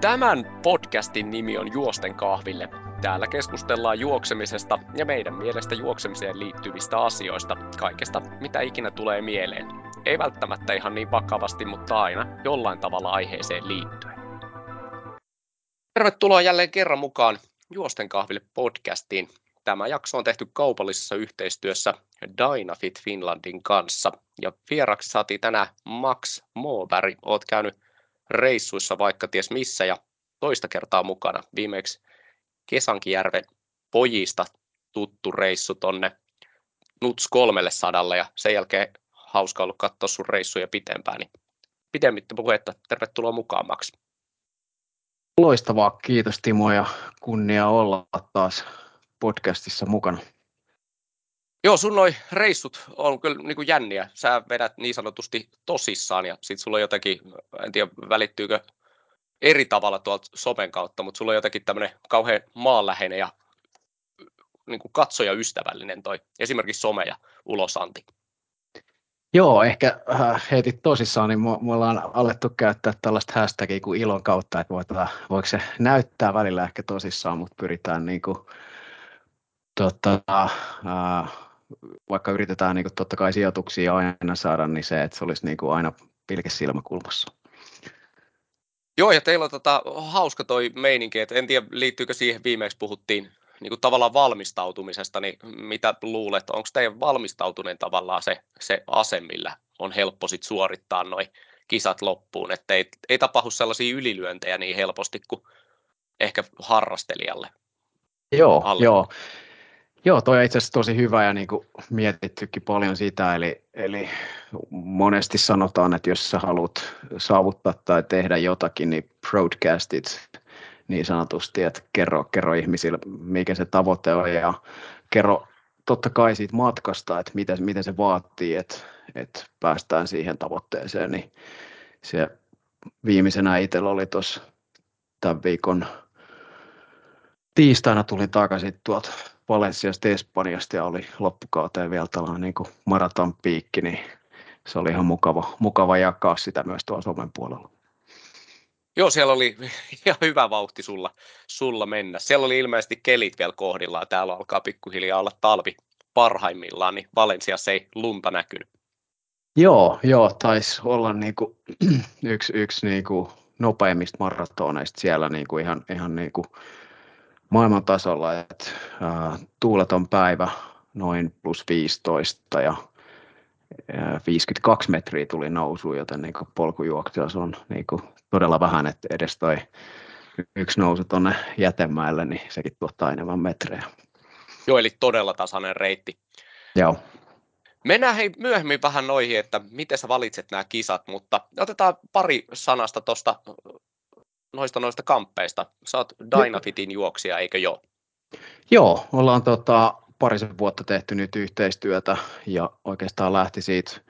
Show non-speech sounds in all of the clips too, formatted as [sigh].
Tämän podcastin nimi on Juosten kahville. Täällä keskustellaan juoksemisesta ja meidän mielestä juoksemiseen liittyvistä asioista, kaikesta mitä ikinä tulee mieleen. Ei välttämättä ihan niin vakavasti, mutta aina jollain tavalla aiheeseen liittyen. Tervetuloa jälleen kerran mukaan Juosten kahville podcastiin. Tämä jakso on tehty kaupallisessa yhteistyössä Dynafit Finlandin kanssa. Ja vieraksi saatiin tänään Max Moberg. Oot käynyt reissuissa vaikka ties missä ja toista kertaa mukana. Viimeksi Kesankijärven pojista tuttu reissu tonne Nuts kolmelle sadalle ja sen jälkeen hauska ollut katsoa sun reissuja pitempään. Niin pitemmittä puhetta, tervetuloa mukaan Max. Loistavaa, kiitos Timo ja kunnia olla taas podcastissa mukana. Joo, sun noi reissut on kyllä niin kuin jänniä. Sä vedät niin sanotusti tosissaan ja sit sulla on jotenkin, en tiedä välittyykö eri tavalla tuolta somen kautta, mutta sulla on jotenkin tämmöinen kauhean maanläheinen ja niin kuin katsojaystävällinen toi esimerkiksi some ja ulosanti. Joo, ehkä äh, heitit tosissaan, niin me ollaan alettu käyttää tällaista hashtagia kuin ilon kautta, että voidaan, voiko se näyttää välillä ehkä tosissaan, mutta pyritään niin kuin, tota, äh, vaikka yritetään niin kuin, totta kai sijoituksia aina saada, niin se, että se olisi niin kuin, aina pilke silmäkulmassa. Joo, ja teillä on tota, hauska toi meininki, että en tiedä liittyykö siihen viimeksi puhuttiin niin kuin tavallaan valmistautumisesta, niin mitä luulet, onko teidän valmistautuneen tavallaan se, se ase, millä on helppo sit suorittaa noin kisat loppuun, että ei, ei tapahdu sellaisia ylilyöntejä niin helposti kuin ehkä harrastelijalle. Joo, alle. joo. Joo, toi on itse asiassa tosi hyvä ja niin kuin mietittykin paljon sitä, eli, eli monesti sanotaan, että jos sä haluat saavuttaa tai tehdä jotakin, niin broadcast it niin sanotusti, että kerro, kerro ihmisille, mikä se tavoite on ja kerro totta kai siitä matkasta, että miten, miten se vaatii, että, että päästään siihen tavoitteeseen, niin se viimeisenä itsellä oli tuossa tämän viikon tiistaina tulin takaisin tuolta Valensiasta Espanjasta ja oli loppukauteen vielä tällainen niin maraton piikki, niin se oli ihan mukava, mukava jakaa sitä myös tuolla somen puolella. Joo, siellä oli [laughs] ihan hyvä vauhti sulla, sulla mennä. Siellä oli ilmeisesti kelit vielä kohdillaan. Täällä alkaa pikkuhiljaa olla talvi parhaimmillaan, niin Valensiassa ei lunta näkynyt. Joo, joo, taisi olla niinku [clears throat] yksi, yksi niinku nopeimmista maratoneista siellä niinku ihan, ihan niinku maailman tasolla. Et, äh, tuuleton päivä noin plus 15 ja 52 metriä tuli nousu, joten niin polkujuoksussa on niin kuin todella vähän, että edes toi yksi nousu tuonne jätemäelle, niin sekin tuottaa enemmän metrejä. Joo, eli todella tasainen reitti. Joo. Mennään hei myöhemmin vähän noihin, että miten sä valitset nämä kisat, mutta otetaan pari sanasta tuosta noista noista kamppeista. Sä oot Dynafitin juoksija, eikö joo? Joo, ollaan tota, parisen vuotta tehty nyt yhteistyötä ja oikeastaan lähti siitä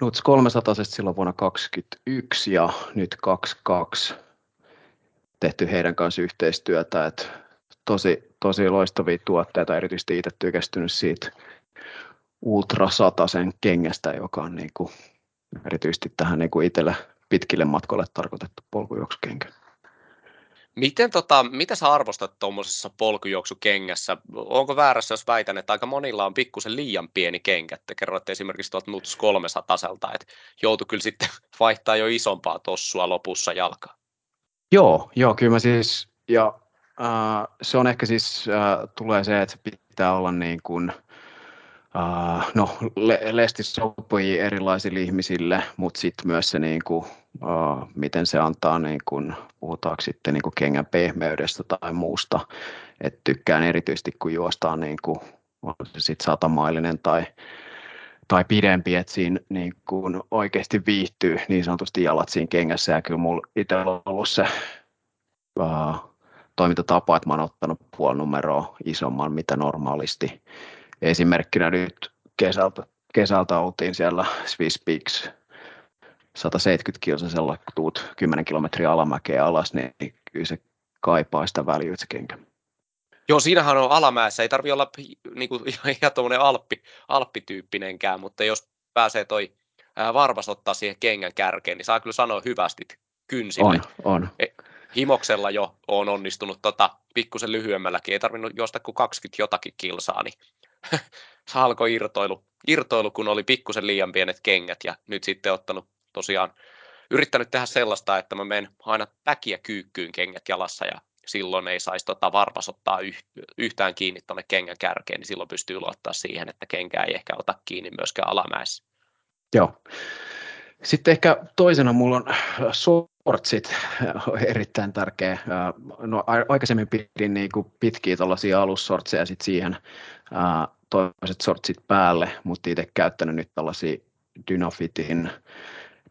Nuts 300 silloin vuonna 2021 ja nyt 22 tehty heidän kanssa yhteistyötä. Et tosi, tosi loistavia tuotteita, erityisesti itse tykästynyt siitä Ultra sen kengästä, joka on niinku erityisesti tähän niinku itselle pitkille matkoille tarkoitettu polkujuoksukenkä. Miten tota, mitä sä arvostat tuommoisessa polkujuoksukengässä? Onko väärässä, jos väitän, että aika monilla on pikkusen liian pieni kenkä? Te kerroitte esimerkiksi tuolta Nuts 300 taselta, että joutui kyllä sitten [laughs] vaihtaa jo isompaa tossua lopussa jalkaa. Joo, joo, kyllä mä siis, ja äh, se on ehkä siis, äh, tulee se, että pitää olla niin kuin, Uh, no, le- lesti sopii erilaisille ihmisille, mutta sitten myös se, niin kuin, uh, miten se antaa, niin kuin, puhutaanko sitten niin kuin kengän pehmeydestä tai muusta. Et tykkään erityisesti, kun juostaan niin kuin, on se sitten satamailinen tai, tai pidempi, että siinä niin kuin oikeasti viihtyy niin sanotusti jalat siinä kengässä. Ja kyllä mulla itse on ollut se uh, toimintatapa, että mä oon ottanut puoli numeroa isomman, mitä normaalisti esimerkkinä nyt kesältä, kesältä oltiin siellä Swiss Peaks 170 kilsasella, kun tuut 10 kilometriä alamäkeä alas, niin kyllä se kaipaa sitä väljyyttä se kenkä. Joo, siinähän on alamäessä, ei tarvi olla niin kuin, ihan tuommoinen alppi, alppityyppinenkään, mutta jos pääsee toi ää, varvas ottaa siihen kengän kärkeen, niin saa kyllä sanoa hyvästi kynsille. On, on. E, himoksella jo on onnistunut tota, pikkusen lyhyemmälläkin, ei tarvinnut juosta kuin 20 jotakin kilsaa, niin alkoi irtoilu, irtoilu, kun oli pikkusen liian pienet kengät ja nyt sitten ottanut tosiaan yrittänyt tehdä sellaista, että mä menen aina päkiä kyykkyyn kengät jalassa ja silloin ei saisi tota varpas ottaa yhtään kiinni tuonne kengän kärkeen, niin silloin pystyy luottaa siihen, että kenkä ei ehkä ota kiinni myöskään alamäessä. Joo. Sitten ehkä toisena mulla on shortsit, erittäin tärkeä. No, aikaisemmin pidin niin pitkiä alussortseja ja sitten siihen toiset sortsit päälle, mutta itse käyttänyt nyt tällaisia Dynafitin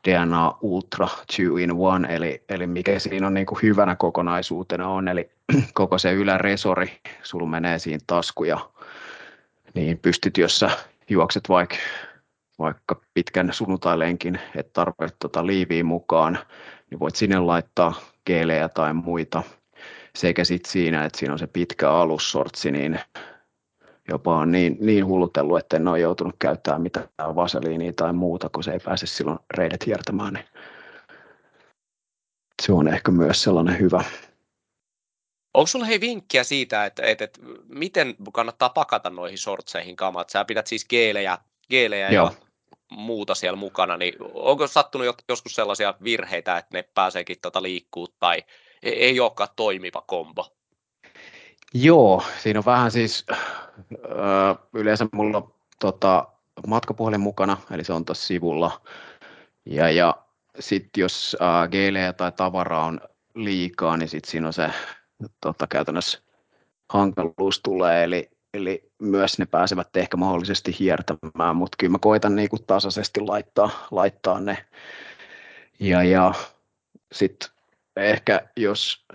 DNA Ultra 2 in 1, eli, eli mikä siinä on niin kuin hyvänä kokonaisuutena on, eli [clears throat] koko se yläresori, sulla menee siinä taskuja, niin pystyt, jos sä juokset vaikka vaikka pitkän sunnuntailenkin, että tarvitset tota liiviä mukaan, niin voit sinne laittaa geelejä tai muita. Sekä sitten siinä, että siinä on se pitkä alussortsi, niin jopa on niin, niin hullutellut, että en ole joutunut käyttämään mitään vaseliinia tai muuta, kun se ei pääse silloin reidet hiertämään. Niin se on ehkä myös sellainen hyvä. Onko sulla hei vinkkiä siitä, että, että, että miten kannattaa pakata noihin sortseihin kamat? Sä pidät siis geelejä, geelejä ja muuta siellä mukana, niin onko sattunut joskus sellaisia virheitä, että ne pääseekin tota liikkuu tai e-, ei olekaan toimiva kombo? Joo, siinä on vähän siis, öö, yleensä mulla on tota, matkapuhelin mukana, eli se on tuossa sivulla. Ja, ja sitten jos äh, geelejä tai tavaraa on liikaa, niin sitten siinä on se tota, käytännössä hankaluus tulee, eli, eli myös ne pääsevät ehkä mahdollisesti hiertämään, mutta kyllä mä koitan niin kuin tasaisesti laittaa, laittaa ne. Ja, ja sitten ehkä jos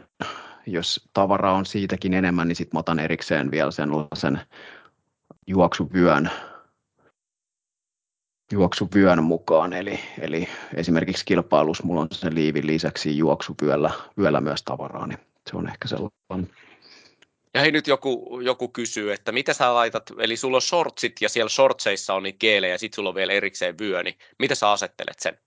jos tavara on siitäkin enemmän, niin sitten otan erikseen vielä sen juoksuvyön, juoksuvyön mukaan. Eli, eli esimerkiksi kilpailussa mulla on sen liivin lisäksi juoksuvyöllä vyöllä myös tavaraa, niin se on ehkä sellainen. Ja hei nyt joku, joku kysyy, että mitä sä laitat, eli sulla on shortsit ja siellä shortseissa on niitä geelejä ja sitten sulla on vielä erikseen vyö, niin mitä sä asettelet sen?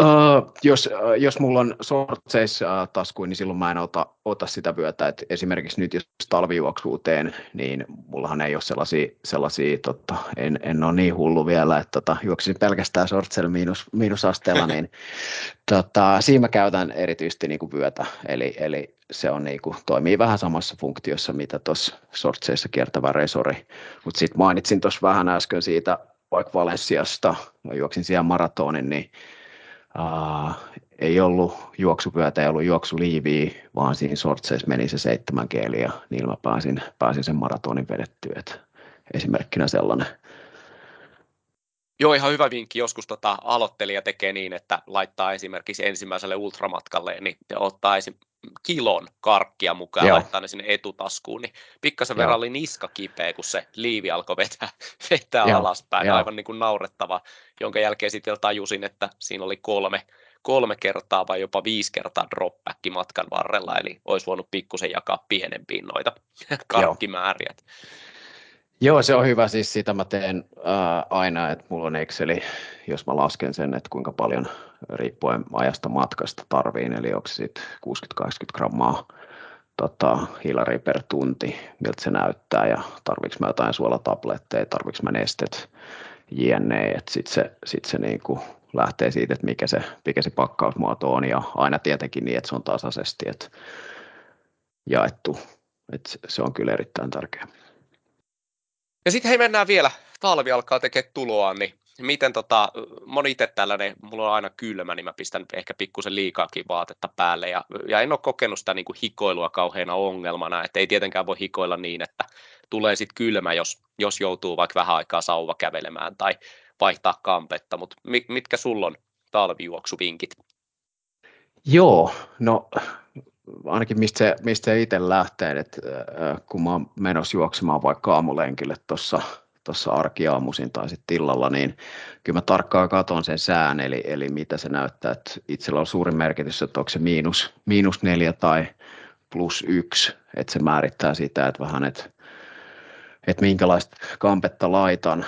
Uh, jos, uh, jos mulla on sortseis uh, taskuin, niin silloin mä en ota, ota sitä vyötä. Et esimerkiksi nyt jos talvijuoksua teen, niin mullahan ei ole sellaisia, sellaisia tota, en, en ole niin hullu vielä, että tota, juoksin pelkästään sortseilla miinus, miinusasteella, niin [laughs] tota, siinä mä käytän erityisesti niin kuin vyötä. Eli, eli se on niin kuin, toimii vähän samassa funktiossa, mitä tuossa sortseissa kiertävä resori. Mutta sitten mainitsin tuossa vähän äsken siitä, vaikka Valensiasta, mä juoksin siellä maratonin, niin Uh, ei ollut juoksupyötä, ei ollut juoksuliiviä, vaan siinä sortseissa meni se seitsemän keeliä ja niin mä pääsin, pääsin sen maratonin vedettyä. Et esimerkkinä sellainen. Joo, ihan hyvä vinkki. Joskus tota, aloittelija tekee niin, että laittaa esimerkiksi ensimmäiselle ultramatkalle, niin ottaa esim. Kilon karkkia mukaan ja laittaa ne sinne etutaskuun, niin pikkasen verran oli niska kipeä, kun se liivi alkoi vetää, [laughs] vetää Joo. alaspäin. Joo. Aivan niin kuin naurettava, jonka jälkeen sitten tajusin, että siinä oli kolme, kolme kertaa vai jopa viisi kertaa dropback matkan varrella, eli olisi voinut pikkusen jakaa pienempiin noita karkkimääriä. Joo, se on hyvä. Siis sitä mä teen ää, aina, että mulla on Exceli, jos mä lasken sen, että kuinka paljon riippuen ajasta matkasta tarviin, eli onko sitten 60-80 grammaa tota, hilaria per tunti, miltä se näyttää, ja tarviks mä jotain suolatabletteja, tarviks mä nestet, jne. Että sitten se, sit se niinku lähtee siitä, että mikä se, mikä se pakkausmuoto on, ja aina tietenkin niin, että se on tasaisesti että jaettu. että se on kyllä erittäin tärkeää. Ja sitten hei mennään vielä, talvi alkaa tekemään tuloa, niin miten tota, moni itse tällainen, mulla on aina kylmä, niin mä pistän ehkä pikkusen liikaakin vaatetta päälle. Ja, ja en ole kokenut sitä niin kuin hikoilua kauheana ongelmana, että ei tietenkään voi hikoilla niin, että tulee sitten kylmä, jos, jos joutuu vaikka vähän aikaa sauva kävelemään tai vaihtaa kampetta, mutta mitkä sulla on talvijuoksuvinkit? Joo, no ainakin mistä se, mistä se itse lähtee, että kun mä oon menossa juoksemaan vaikka aamulenkille tuossa tuossa arkiaamuisin tai sitten illalla, niin kyllä mä tarkkaan katson sen sään, eli, eli mitä se näyttää. Että itsellä on suuri merkitys, että onko se miinus, miinus neljä tai plus yksi, että se määrittää sitä, että vähän, että, että minkälaista kampetta laitan.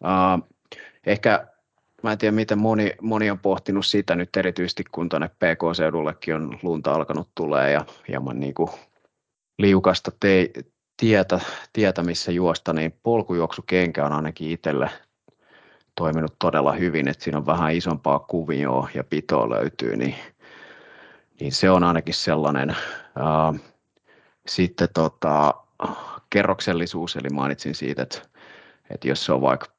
Uh, ehkä mä en tiedä miten moni, moni on pohtinut sitä nyt erityisesti, kun tuonne PK-seudullekin on lunta alkanut tulee ja hieman niin kuin liukasta te, tietä, tietä, missä juosta, niin polkujuoksukenkä on ainakin itselle toiminut todella hyvin, että siinä on vähän isompaa kuvioa ja pitoa löytyy, niin, niin se on ainakin sellainen. Sitten tota, kerroksellisuus, eli mainitsin siitä, että, että jos se on vaikka,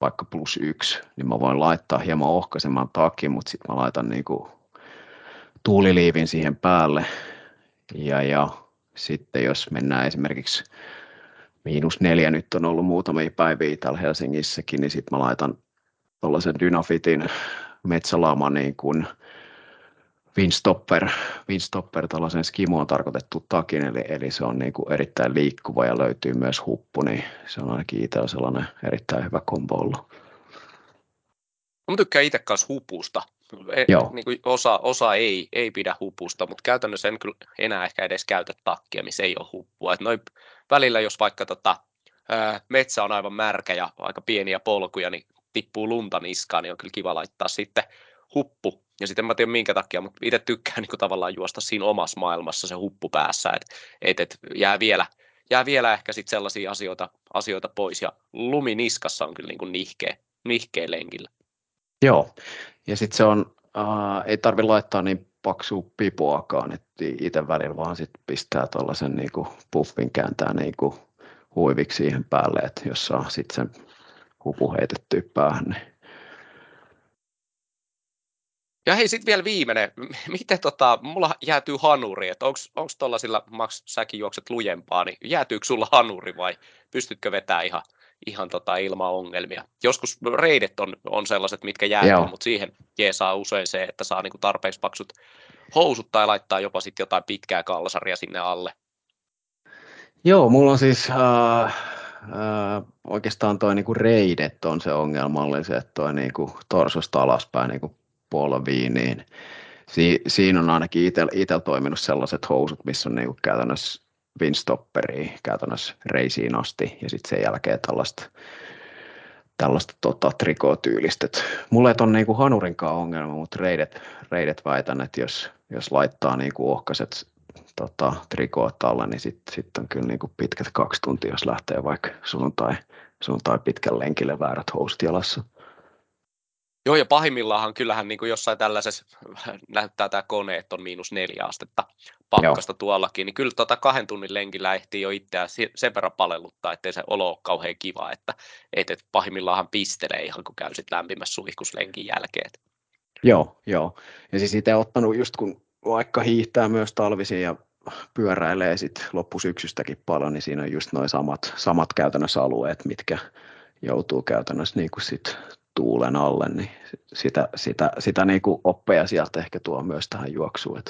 vaikka plus yksi, niin mä voin laittaa hieman ohkaisemaan takin, mutta sitten mä laitan niinku tuuliliivin siihen päälle. Ja, ja sitten jos mennään esimerkiksi miinus neljä nyt on ollut muutamia päiviä täällä Helsingissäkin, niin sitten mä laitan tuollaisen Dynafitin metsälaaman niin kuin Windstopper, Windstopper tällaisen skimoon tarkoitettu takin, eli, eli se on niin kuin erittäin liikkuva ja löytyy myös huppu, niin se on ainakin itsellä sellainen erittäin hyvä kombo ollut. Mä tykkään itse kanssa hupusta. E, Joo. Niin kuin osa, osa ei, ei pidä hupusta, mutta käytännössä en kyllä enää ehkä edes käytä takkia, missä ei ole huppua. Et noin välillä, jos vaikka tota, ää, metsä on aivan märkä ja aika pieniä polkuja, niin tippuu lunta niskaan, niin on kyllä kiva laittaa sitten huppu. Ja sitten en mä tiedä minkä takia, mutta itse tykkään [laughs] niin kuin tavallaan juosta siinä omassa maailmassa se huppu päässä, että et, et jää, vielä, jää vielä ehkä sitten sellaisia asioita, asioita pois. Ja lumi niskassa on kyllä niin kuin nihkeä, nihkeä lenkillä. Joo, ja sitten se on, äh, ei tarvi laittaa niin paksua pipoakaan, että itse välillä vaan sit pistää tuollaisen niinku puffin kääntää niinku huiviksi siihen päälle, että jos saa sitten sen hupu heitettyä päähän. Niin. Ja hei, sitten vielä viimeinen. Miten tota, mulla jäätyy hanuri, että onko tuollaisilla, Max, säkin juokset lujempaa, niin jäätyykö sulla hanuri vai pystytkö vetämään ihan, ihan tota ilman ongelmia? Joskus reidet on, on sellaiset, mitkä jäätyy, mutta siihen jeesaa usein se, että saa niinku tarpeeksi paksut housut tai laittaa jopa sitten jotain pitkää kalsaria sinne alle. Joo, mulla on siis äh, äh, oikeastaan toi niinku reidet on se ongelmallinen, että toi niinku torsosta alaspäin niinku polviin, niin si, siinä on ainakin itsellä toiminut sellaiset housut, missä on niinku käytännössä windstopperia käytännössä reisiin asti ja sitten sen jälkeen tällaista tällaista tota, trikootyylistä. Mulla ei ole niinku hanurinkaan ongelma, mutta reidet, reidet väitän, että jos, jos laittaa niinku ohkaiset tota, trikoot alle, niin sitten sit on kyllä niinku pitkät kaksi tuntia, jos lähtee vaikka sunnuntai, sunnuntai pitkän lenkille väärät housut jalassa. Joo, ja pahimmillaan kyllähän niin kuin jossain tällaisessa [laughs] näyttää tämä kone, että on miinus neljä astetta pakkasta Joo. tuollakin, niin kyllä tuota kahden tunnin lenkillä ehtii jo itseään sen verran palelluttaa, ettei se olo ole kauhean kiva, että et, et pahimmillaan pistelee ihan kun käy sitten lämpimässä suihkuslenkin jälkeen. Joo, joo. Ja siis itse ottanut just kun vaikka hiihtää myös talvisin ja pyöräilee sitten loppusyksystäkin paljon, niin siinä on just noin samat, samat käytännössä alueet, mitkä joutuu käytännössä niin kuin sit tuulen alle, niin sitä, sitä, sitä niin kuin oppeja sieltä ehkä tuo myös tähän juoksuun.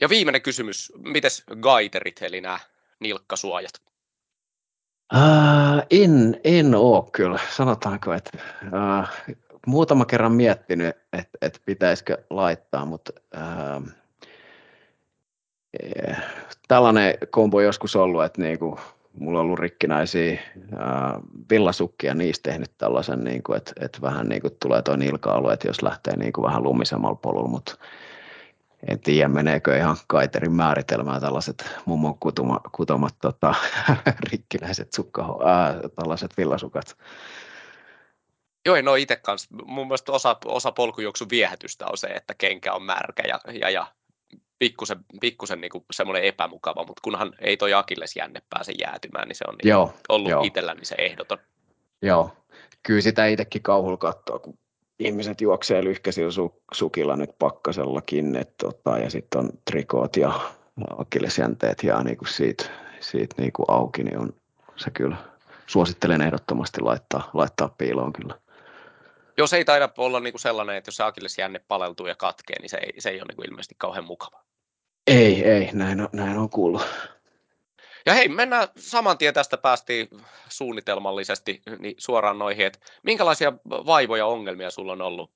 Ja viimeinen kysymys, mites gaiterit, eli nämä nilkkasuojat? Äh, en, en ole kyllä, sanotaanko, että äh, muutama kerran miettinyt, että, että pitäisikö laittaa, mutta äh, tällainen kombo joskus ollut, että niinku, mulla on ollut rikkinäisiä villasukkia, niistä tehnyt tällaisen, niin kuin, että, että vähän niin kuin tulee tuo nilka-alue, että jos lähtee niin kuin vähän lumisemmalla polulla, mutta en tiedä, meneekö ihan kaiterin määritelmää tällaiset mummon kutuma, kutomat tota, [laughs] rikkinäiset sukka, ää, tällaiset villasukat. Joo, no itse kanssa. Mun mielestä osa, osa polkujuoksun viehätystä on se, että kenkä on märkä ja, ja, ja pikkusen, pikkusen niin kuin semmoinen epämukava, mutta kunhan ei toi Akilles jänne pääse jäätymään, niin se on niin joo, ollut joo. itselläni se ehdoton. Joo, kyllä sitä itsekin kauhulla katsoa, kun ihmiset juoksee lyhkäisillä su- sukilla nyt pakkasellakin, et, tota, ja sitten on trikoot ja akillesjänteet ja niin kuin siitä, siitä niin kuin auki, niin on se kyllä, suosittelen ehdottomasti laittaa, laittaa piiloon kyllä. Joo, se ei taida olla niin kuin sellainen, että jos se akillesjänne paleltuu ja katkee, niin se ei, se ei ole niin kuin ilmeisesti kauhean mukava. Ei, ei, näin on, näin on kuullut. Ja hei, mennään saman tien tästä päästiin suunnitelmallisesti niin suoraan noihin, että minkälaisia vaivoja ongelmia sulla on ollut?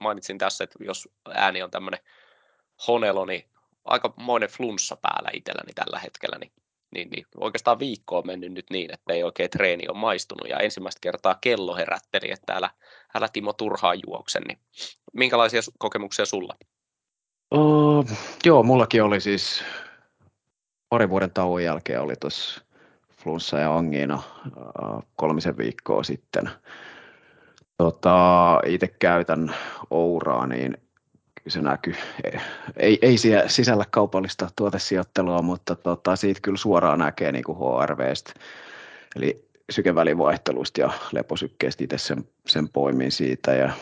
Mainitsin tässä, että jos ääni on tämmöinen honelo, niin aika monen flunssa päällä itselläni tällä hetkellä, niin niin, niin oikeastaan viikko on mennyt nyt niin, että ei oikein treeni ole maistunut ja ensimmäistä kertaa kello herätteli, että älä, älä Timo turhaan juoksen. Niin minkälaisia kokemuksia sulla? Uh, joo, mullakin oli siis pari vuoden tauon jälkeen oli tuossa flunssa ja angiina uh, kolmisen viikkoa sitten. Tota, itse käytän Ouraa, niin se näkyy. Ei, ei siellä sisällä kaupallista tuotesijoittelua, mutta tota, siitä kyllä suoraan näkee niin kuin HRVstä, eli sykevälivaihtelusta ja leposykkeestä itse sen, sen poimin siitä ja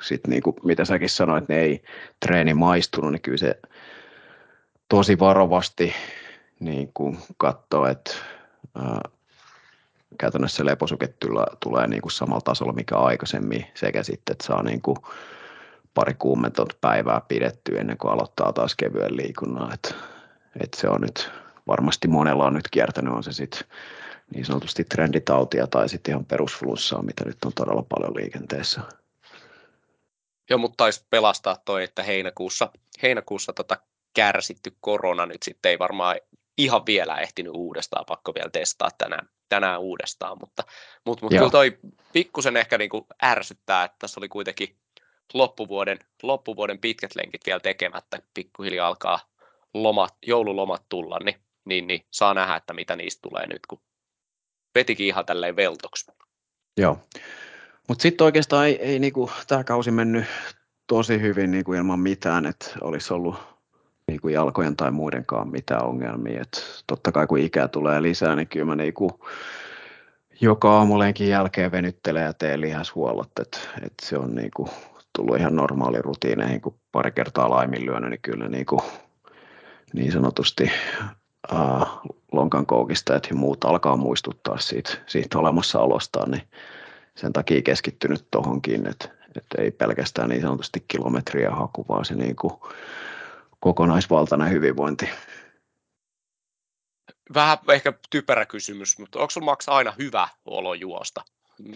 sitten niin kuin, mitä säkin sanoit, niin ei treeni maistunut, niin kyllä se tosi varovasti niin kuin katsoo, että ää, käytännössä leposuke tulee niin kuin samalla tasolla mikä aikaisemmin sekä sitten, että saa niin kuin pari kuumentonta päivää pidetty ennen kuin aloittaa taas kevyen liikunnan. Et, et se on nyt varmasti monella on nyt kiertänyt, on se sitten niin sanotusti trenditautia tai sitten ihan perusflussaa, mitä nyt on todella paljon liikenteessä. Joo, mutta taisi pelastaa toi, että heinäkuussa, heinäkuussa tota kärsitty korona nyt sitten ei varmaan ihan vielä ehtinyt uudestaan, pakko vielä testaa tänään, tänään uudestaan, mutta, mutta, mutta kyllä toi pikkusen ehkä niin kuin ärsyttää, että tässä oli kuitenkin loppuvuoden, loppuvuoden pitkät lenkit vielä tekemättä, pikkuhiljaa alkaa lomat, joululomat tulla, niin, niin, niin saa nähdä, että mitä niistä tulee nyt, kun vetikin ihan tälleen veltoksi. Joo, mutta sitten oikeastaan ei, ei niinku, tämä kausi mennyt tosi hyvin niinku ilman mitään, että olisi ollut niinku jalkojen tai muidenkaan mitään ongelmia. Et totta kai kun ikää tulee lisää, niin kyllä mä niinku, joka aamulenkin jälkeen venyttelee ja teen lihashuollot, että et se on niinku, tullut ihan normaali rutiineihin, kun pari kertaa laiminlyönyt, niin kyllä niin, kuin, niin sanotusti ää, lonkan koukista, että muut alkaa muistuttaa siitä, siitä olemassaolostaan, niin sen takia keskittynyt tuohonkin, että, että ei pelkästään niin sanotusti kilometriä haku, vaan se niin kuin kokonaisvaltainen hyvinvointi. Vähän ehkä typerä kysymys, mutta onko sinulla Max aina hyvä olo juosta?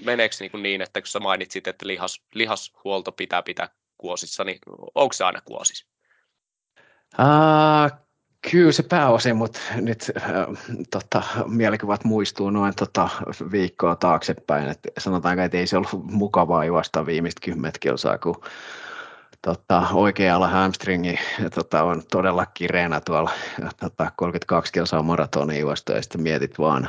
meneekö niin, kuin niin, että kun sä mainitsit, että lihas, lihashuolto pitää pitää kuosissa, niin onko se aina kuosissa? Uh, kyllä se pääosin, mutta nyt äh, tota, mielikuvat muistuu noin tota, viikkoa taaksepäin. Et sanotaanko, että ei se ollut mukavaa juosta viimeistä kymmentä kilsaa, kun tota, oikealla hamstringi tota, on todella kireänä tuolla tota, 32 kilsaa maratonin juosta ja sitten mietit vaan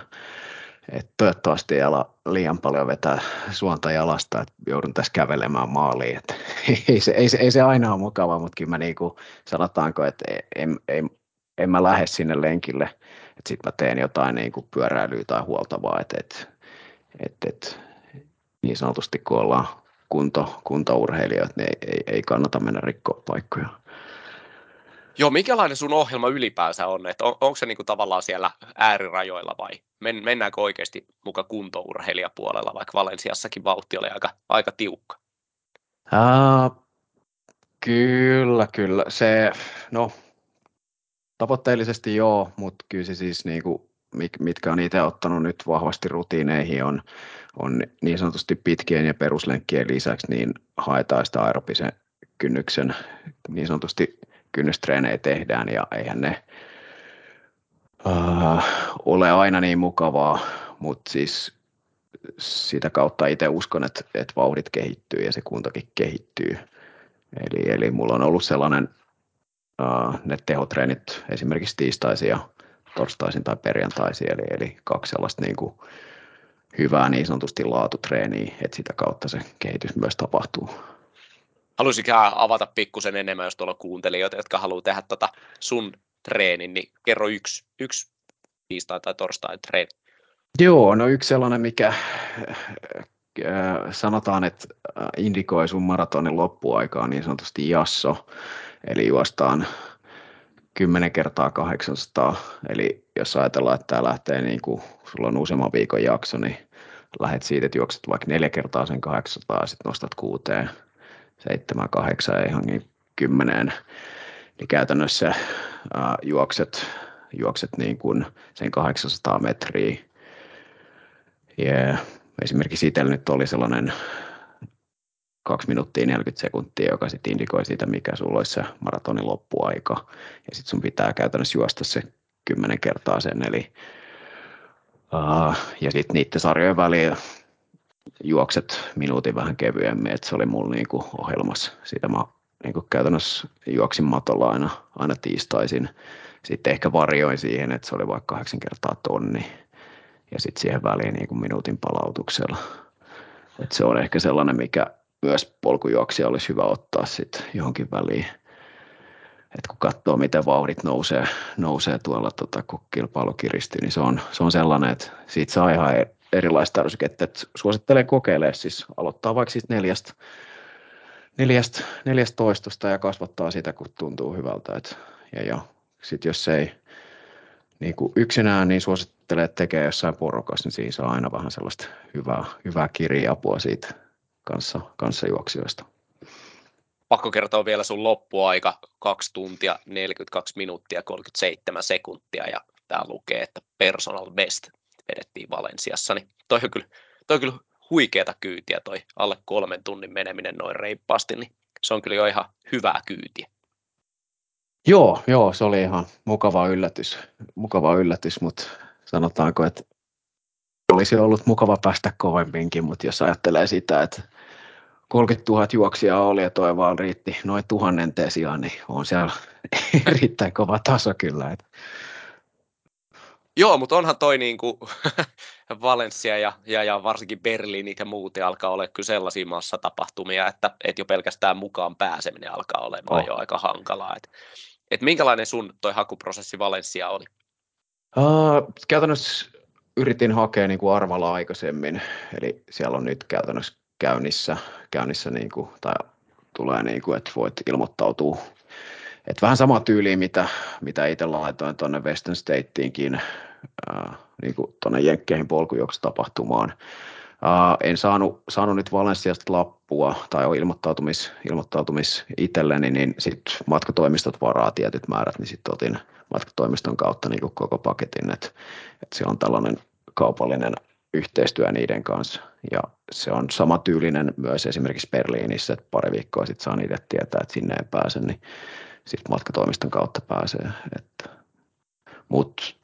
et toivottavasti ei ala liian paljon vetää suonta jalasta, että joudun tässä kävelemään maaliin. Et [laughs] ei, se, ei, se, ei se aina ole mukava, mutta kyllä mä niinku, sanotaanko, että en, en, en mä lähde sinne lenkille, että sitten mä teen jotain niinku pyöräilyä tai huoltavaa, että et, et, et, niin sanotusti kun ollaan kunto, kuntourheilijoita, niin ei, ei, ei kannata mennä rikkoa paikkoja. Joo, mikälainen sun ohjelma ylipäänsä on? Että on, onko se niinku tavallaan siellä äärirajoilla vai men, mennäänkö oikeasti muka kuntourheilijapuolella, vaikka Valensiassakin vauhti oli aika, aika tiukka? Uh, kyllä, kyllä. Se, no, tavoitteellisesti joo, mutta kyllä se siis niinku, mitkä on itse ottanut nyt vahvasti rutiineihin, on, on niin sanotusti pitkien ja peruslenkkien lisäksi, niin haetaan sitä aerobisen kynnyksen niin sanotusti kynnystreenejä tehdään ja eihän ne uh, ole aina niin mukavaa, mutta siis sitä kautta itse uskon, että, että vauhdit kehittyy ja se kuntakin kehittyy. Eli, eli mulla on ollut sellainen ne tehotreenit esimerkiksi tiistaisin ja torstaisin tai perjantaisin, eli, eli kaksi sellaista niin kuin hyvää niin sanotusti laatutreeniä, että sitä kautta se kehitys myös tapahtuu haluaisinkin avata pikkusen enemmän, jos tuolla on kuuntelijoita, jotka haluaa tehdä tota sun treenin, niin kerro yksi, yksi tiistai tai torstai treeni. Joo, no yksi sellainen, mikä äh, sanotaan, että äh, indikoi sun maratonin loppuaikaa niin sanotusti jasso, eli juostaan 10 kertaa 800, eli jos ajatellaan, että tämä lähtee niin kuin, sulla on useamman viikon jakso, niin lähdet siitä, että juokset vaikka neljä kertaa sen 800 ja sitten nostat kuuteen. Seitsemän, kahdeksan ja ihan kymmeneen, niin käytännössä ää, juokset, juokset niin kuin sen 800 metriä. Ja esimerkiksi itsellä nyt oli sellainen 2 minuuttia 40 sekuntia, joka sitten indikoi siitä, mikä sulla olisi se maratonin loppuaika. Ja sitten sun pitää käytännössä juosta se kymmenen kertaa sen, eli uh, ja sitten niiden sarjojen väliin juokset minuutin vähän kevyemmin, että se oli mulla niinku ohjelmassa. Siitä mä niinku käytännössä juoksin matolla aina, aina tiistaisin. Sitten ehkä varjoin siihen, että se oli vaikka kahdeksan kertaa tonni ja sitten siihen väliin niinku minuutin palautuksella. Et se on ehkä sellainen, mikä myös polkujuoksia olisi hyvä ottaa sitten johonkin väliin. Et kun katsoo, miten vauhdit nousee, nousee tuolla, tota, kun kilpailu kiristyy, niin se on, se on sellainen, että siitä saa ihan erilaista ärsykettä. Et suosittelen kokeilemaan siis aloittaa vaikka siitä neljästä, neljästä, neljästä toistosta ja kasvattaa sitä, kun tuntuu hyvältä. Et, ja, ja sitten jos ei niin kuin yksinään, niin suosittelen, että tekee jossain porukassa, niin siinä saa aina vähän sellaista hyvää, hyvää kirjapua siitä kanssa, kanssajuoksijoista. Pakko kertoa vielä sun loppuaika, 2 tuntia, 42 minuuttia, 37 sekuntia ja tää lukee, että personal best vedettiin Valensiassa, niin toi on kyllä, toi on kyllä huikeata kyytiä toi alle kolmen tunnin meneminen noin reippaasti, niin se on kyllä jo ihan hyvää kyytiä. Joo, joo, se oli ihan mukava yllätys, mukava yllätys, mutta sanotaanko, että olisi ollut mukava päästä kovempiinkin, mutta jos ajattelee sitä, että 30 000 juoksijaa oli ja toi vaan riitti noin tuhannen sijaan, niin on siellä [laughs] erittäin kova taso kyllä. Että Joo, mutta onhan toi niinku [laughs] Valencia ja, ja, ja varsinkin Berliinit ja muut alkaa olla kyllä sellaisia massatapahtumia, että, että jo pelkästään mukaan pääseminen alkaa olemaan oh. jo aika hankalaa. Et, et minkälainen sun toi hakuprosessi Valencia oli? Uh, käytännössä yritin hakea niin kuin arvalla aikaisemmin, eli siellä on nyt käytännössä käynnissä, käynnissä niin kuin, tai tulee niin kuin, että voit ilmoittautua et vähän sama tyyli, mitä, mitä itse laitoin tuonne Western Stateinkin, äh, niin tuonne Jenkkeihin polkujuoksutapahtumaan. Äh, en saanut, saanut nyt Valensiasta lappua tai ilmoittautumis, ilmoittautumis itselleni, niin sitten matkatoimistot varaa tietyt määrät, niin sitten otin matkatoimiston kautta niin koko paketin, että et se on tällainen kaupallinen yhteistyö niiden kanssa. Ja se on sama tyylinen myös esimerkiksi Berliinissä, että pari viikkoa sitten saan itse tietää, että sinne ei pääse, niin sitten matkatoimiston kautta pääsee. Että, mut äh,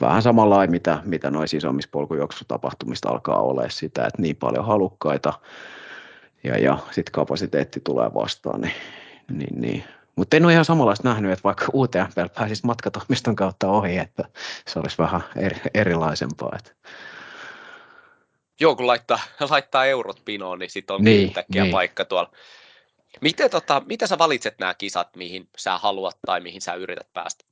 vähän samalla mitä, mitä noissa isommissa polkujuoksutapahtumista alkaa olla sitä, että niin paljon halukkaita ja, ja sitten kapasiteetti tulee vastaan, niin, niin, niin. Mutta en ole ihan samanlaista nähnyt, että vaikka UTMP pääsisi matkatoimiston kautta ohi, että se olisi vähän eri, erilaisempaa. Että. Joo, kun laittaa, laittaa eurot pinoon, niin sitten on niin, yhtäkkiä niin. paikka tuolla Miten, tota, miten sä valitset nämä kisat, mihin sä haluat tai mihin sä yrität päästä?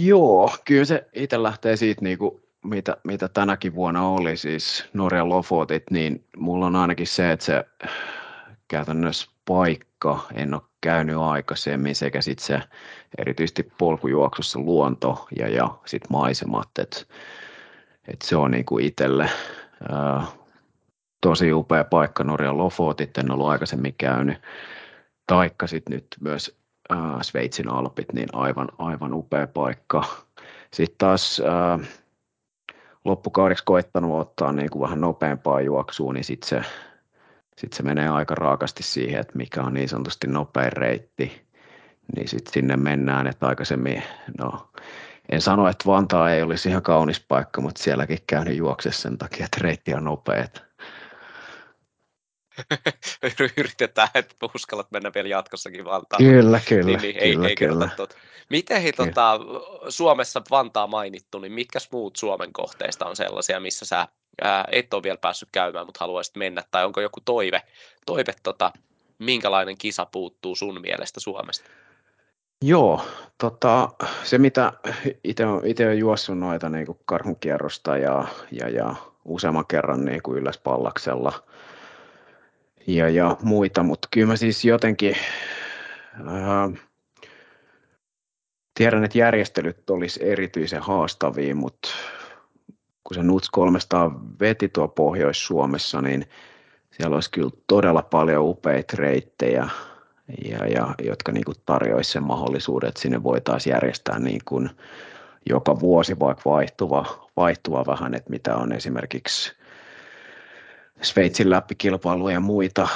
Joo, kyllä se itse lähtee siitä, niin kuin, mitä, mitä tänäkin vuonna oli, siis Norjan Lofotit, niin mulla on ainakin se, että se käytännössä paikka, en ole käynyt aikaisemmin, sekä sitten se erityisesti polkujuoksussa luonto ja, ja sitten maisemat, että et se on niin kuin itselle ää, tosi upea paikka Norjan Lofotit, en ollut aikaisemmin käynyt. Taikka sitten nyt myös äh, Sveitsin Alpit, niin aivan, aivan upea paikka. Sitten taas äh, loppukaudeksi koittanut ottaa niin kuin vähän nopeampaa juoksua, niin sitten se, sit se menee aika raakasti siihen, että mikä on niin sanotusti nopein reitti. Niin sitten sinne mennään, että aikaisemmin, no en sano, että Vantaa ei olisi ihan kaunis paikka, mutta sielläkin käynyt juoksessa sen takia, että reitti on nopea. [laughs] yritetään, että uskallat mennä vielä jatkossakin Vantaan. Kyllä, kyllä. Niin, niin, ei, kyllä, ei kyllä. Tuota. Miten hei, tota, Suomessa Vantaa mainittu, niin mitkä muut Suomen kohteista on sellaisia, missä sä ää, et ole vielä päässyt käymään, mutta haluaisit mennä, tai onko joku toive, toive tota, minkälainen kisa puuttuu sun mielestä Suomesta? Joo, tota, se mitä itse olen juossut noita niin karhunkierrosta ja, ja, ja useamman kerran niin kuin ylläs pallaksella – ja, ja muita, mutta kyllä mä siis jotenkin ää, tiedän, että järjestelyt olisi erityisen haastavia, mutta kun se NUTS 300 veti tuo Pohjois-Suomessa, niin siellä olisi kyllä todella paljon upeita reittejä, ja, ja, jotka niin tarjoaisi sen mahdollisuuden, että sinne voitaisiin järjestää niin kuin joka vuosi vaikka vaihtuva, vaihtuva vähän, että mitä on esimerkiksi Sveitsin läpikilpailuja ja muita,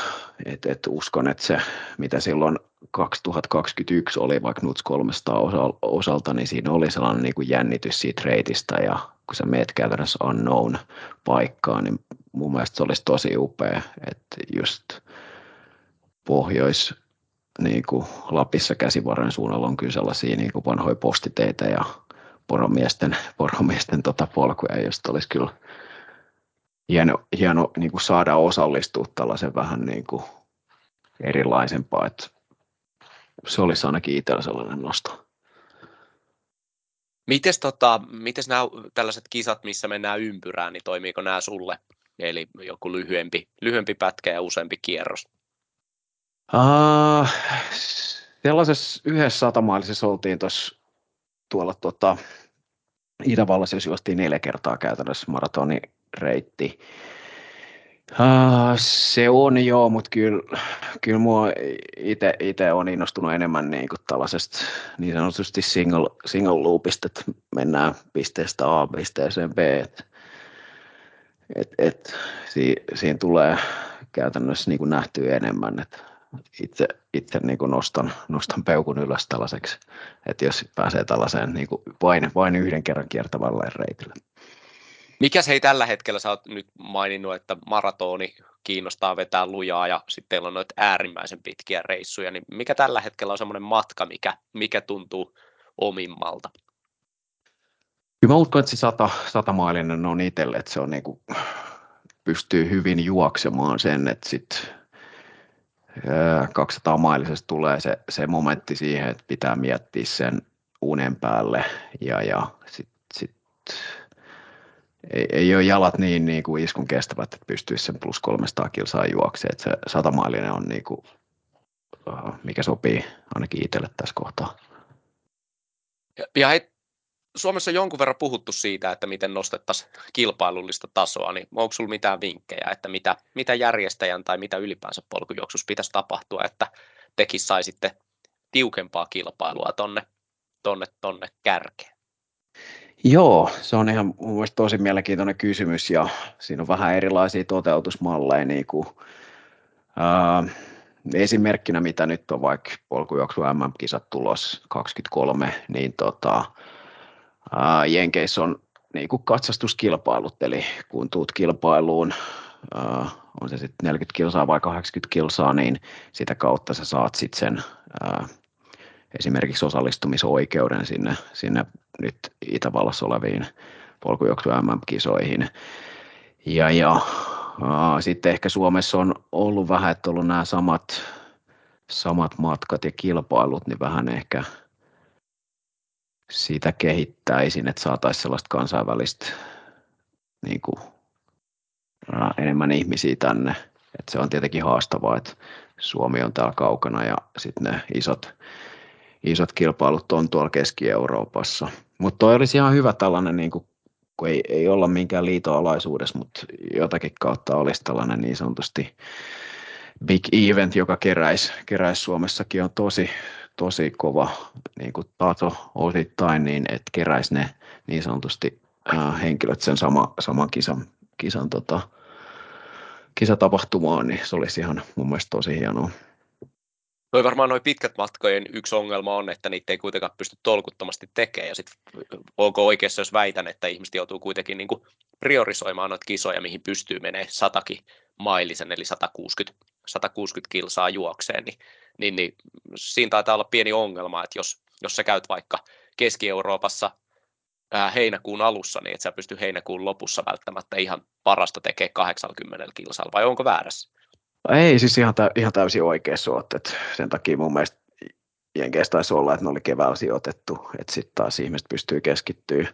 et, et uskon, että se mitä silloin 2021 oli vaikka NUTS 300 osalta, niin siinä oli sellainen niin kuin jännitys siitä reitistä ja kun sä meet käytännössä unknown paikkaan, niin mun mielestä se olisi tosi upea, että just pohjois niin kuin Lapissa käsivarren suunnalla on kyllä sellaisia niin kuin vanhoja postiteitä ja poromiesten, poromiesten tota polkuja, josta olisi kyllä hieno, hieno niin kuin saada osallistua tällaisen vähän niin kuin erilaisempaa, että se olisi ainakin itsellä sellainen nosto. Mites, tota, mites nämä tällaiset kisat, missä mennään ympyrään, niin toimiiko nämä sulle? Eli joku lyhyempi, lyhyempi pätkä ja useampi kierros? Uh, sellaisessa yhdessä satamailisessa oltiin tuossa tuolla tota, Itävallassa, jos juostiin neljä kertaa käytännössä maratonireitti. Uh, se on joo, mutta kyllä, kyllä mua itse on innostunut enemmän niin kuin tällaisesta niin sanotusti single, single loopista, että mennään pisteestä A pisteeseen B. Et, et, et, si, siinä tulee käytännössä niin kuin nähtyä enemmän. Et itse, itse niin kuin nostan, nostan peukun ylös tällaiseksi, että jos pääsee tällaiseen niin kuin vain, vain yhden kerran kiertävälle reitille. Mikäs hei tällä hetkellä, sä oot nyt maininnut, että maratoni kiinnostaa vetää lujaa ja sitten teillä on noita äärimmäisen pitkiä reissuja, niin mikä tällä hetkellä on semmoinen matka, mikä, mikä tuntuu omimmalta? Kyllä mä uskon, että se sata, satamailinen on itselle, että se on niinku, pystyy hyvin juoksemaan sen, että sitten 200 mailisesta tulee se, se momentti siihen, että pitää miettiä sen unen päälle ja, ja sitten sit, ei, ei ole jalat niin, niin kuin iskun kestävät, että pystyisi sen plus 300 kilsaa juoksemaan. Että se satamailinen on niin kuin, mikä sopii ainakin itselle tässä kohtaa. Ja, ja hei, Suomessa on jonkun verran puhuttu siitä, että miten nostettaisiin kilpailullista tasoa, niin onko sinulla mitään vinkkejä, että mitä, mitä järjestäjän tai mitä ylipäänsä polkujuoksus pitäisi tapahtua, että tekin saisitte tiukempaa kilpailua tonne, tonne, tonne kärkeen? Joo, se on ihan mun mielestä tosi mielenkiintoinen kysymys ja siinä on vähän erilaisia toteutusmalleja. Niin kuin, ää, esimerkkinä, mitä nyt on vaikka polkujuoksu MM-kisat tulos 23, niin tota, ää, Jenkeissä on niin kuin katsastuskilpailut, eli kun tuut kilpailuun, ää, on se sitten 40 kilsaa vai 80 kilsaa, niin sitä kautta sä saat sitten sen ää, esimerkiksi osallistumisoikeuden sinne, sinne nyt Itävallassa oleviin polkujuoksu MM-kisoihin. Ja, ja ää, sitten ehkä Suomessa on ollut vähän, että ollut nämä samat, samat matkat ja kilpailut, niin vähän ehkä sitä kehittäisin, että saataisiin sellaista kansainvälistä niin kuin, enemmän ihmisiä tänne. Et se on tietenkin haastavaa, että Suomi on täällä kaukana ja sitten ne isot, isot kilpailut on tuolla Keski-Euroopassa. Mutta toi olisi ihan hyvä tällainen, niin kuin, kun ei, ei olla minkään liitoalaisuudessa, mutta jotakin kautta olisi tällainen niin sanotusti big event, joka keräisi, keräisi Suomessakin on tosi, tosi kova niin kuin taso osittain, niin että keräisi ne niin sanotusti äh, henkilöt sen sama, saman kisan, kisan tota, kisatapahtumaan, niin se olisi ihan mun mielestä tosi hienoa. Toi varmaan noin pitkät matkojen yksi ongelma on, että niitä ei kuitenkaan pysty tolkuttomasti tekemään. Ja sitten onko oikeassa, jos väitän, että ihmiset joutuu kuitenkin niin kuin priorisoimaan noita kisoja, mihin pystyy menee satakin mailisen, eli 160, 160 kilsaa juokseen, niin, niin, niin siinä taitaa olla pieni ongelma, että jos, jos sä käyt vaikka Keski-Euroopassa ää, heinäkuun alussa, niin et sä pysty heinäkuun lopussa välttämättä ihan parasta tekemään 80 kilsalla, vai onko väärässä? Ei, siis ihan, tä, ihan täysin oikeassa olet, että sen takia mun mielestä Jenkeissä taisi olla, että ne oli keväällä sijoitettu, että sitten taas ihmiset pystyy keskittyä.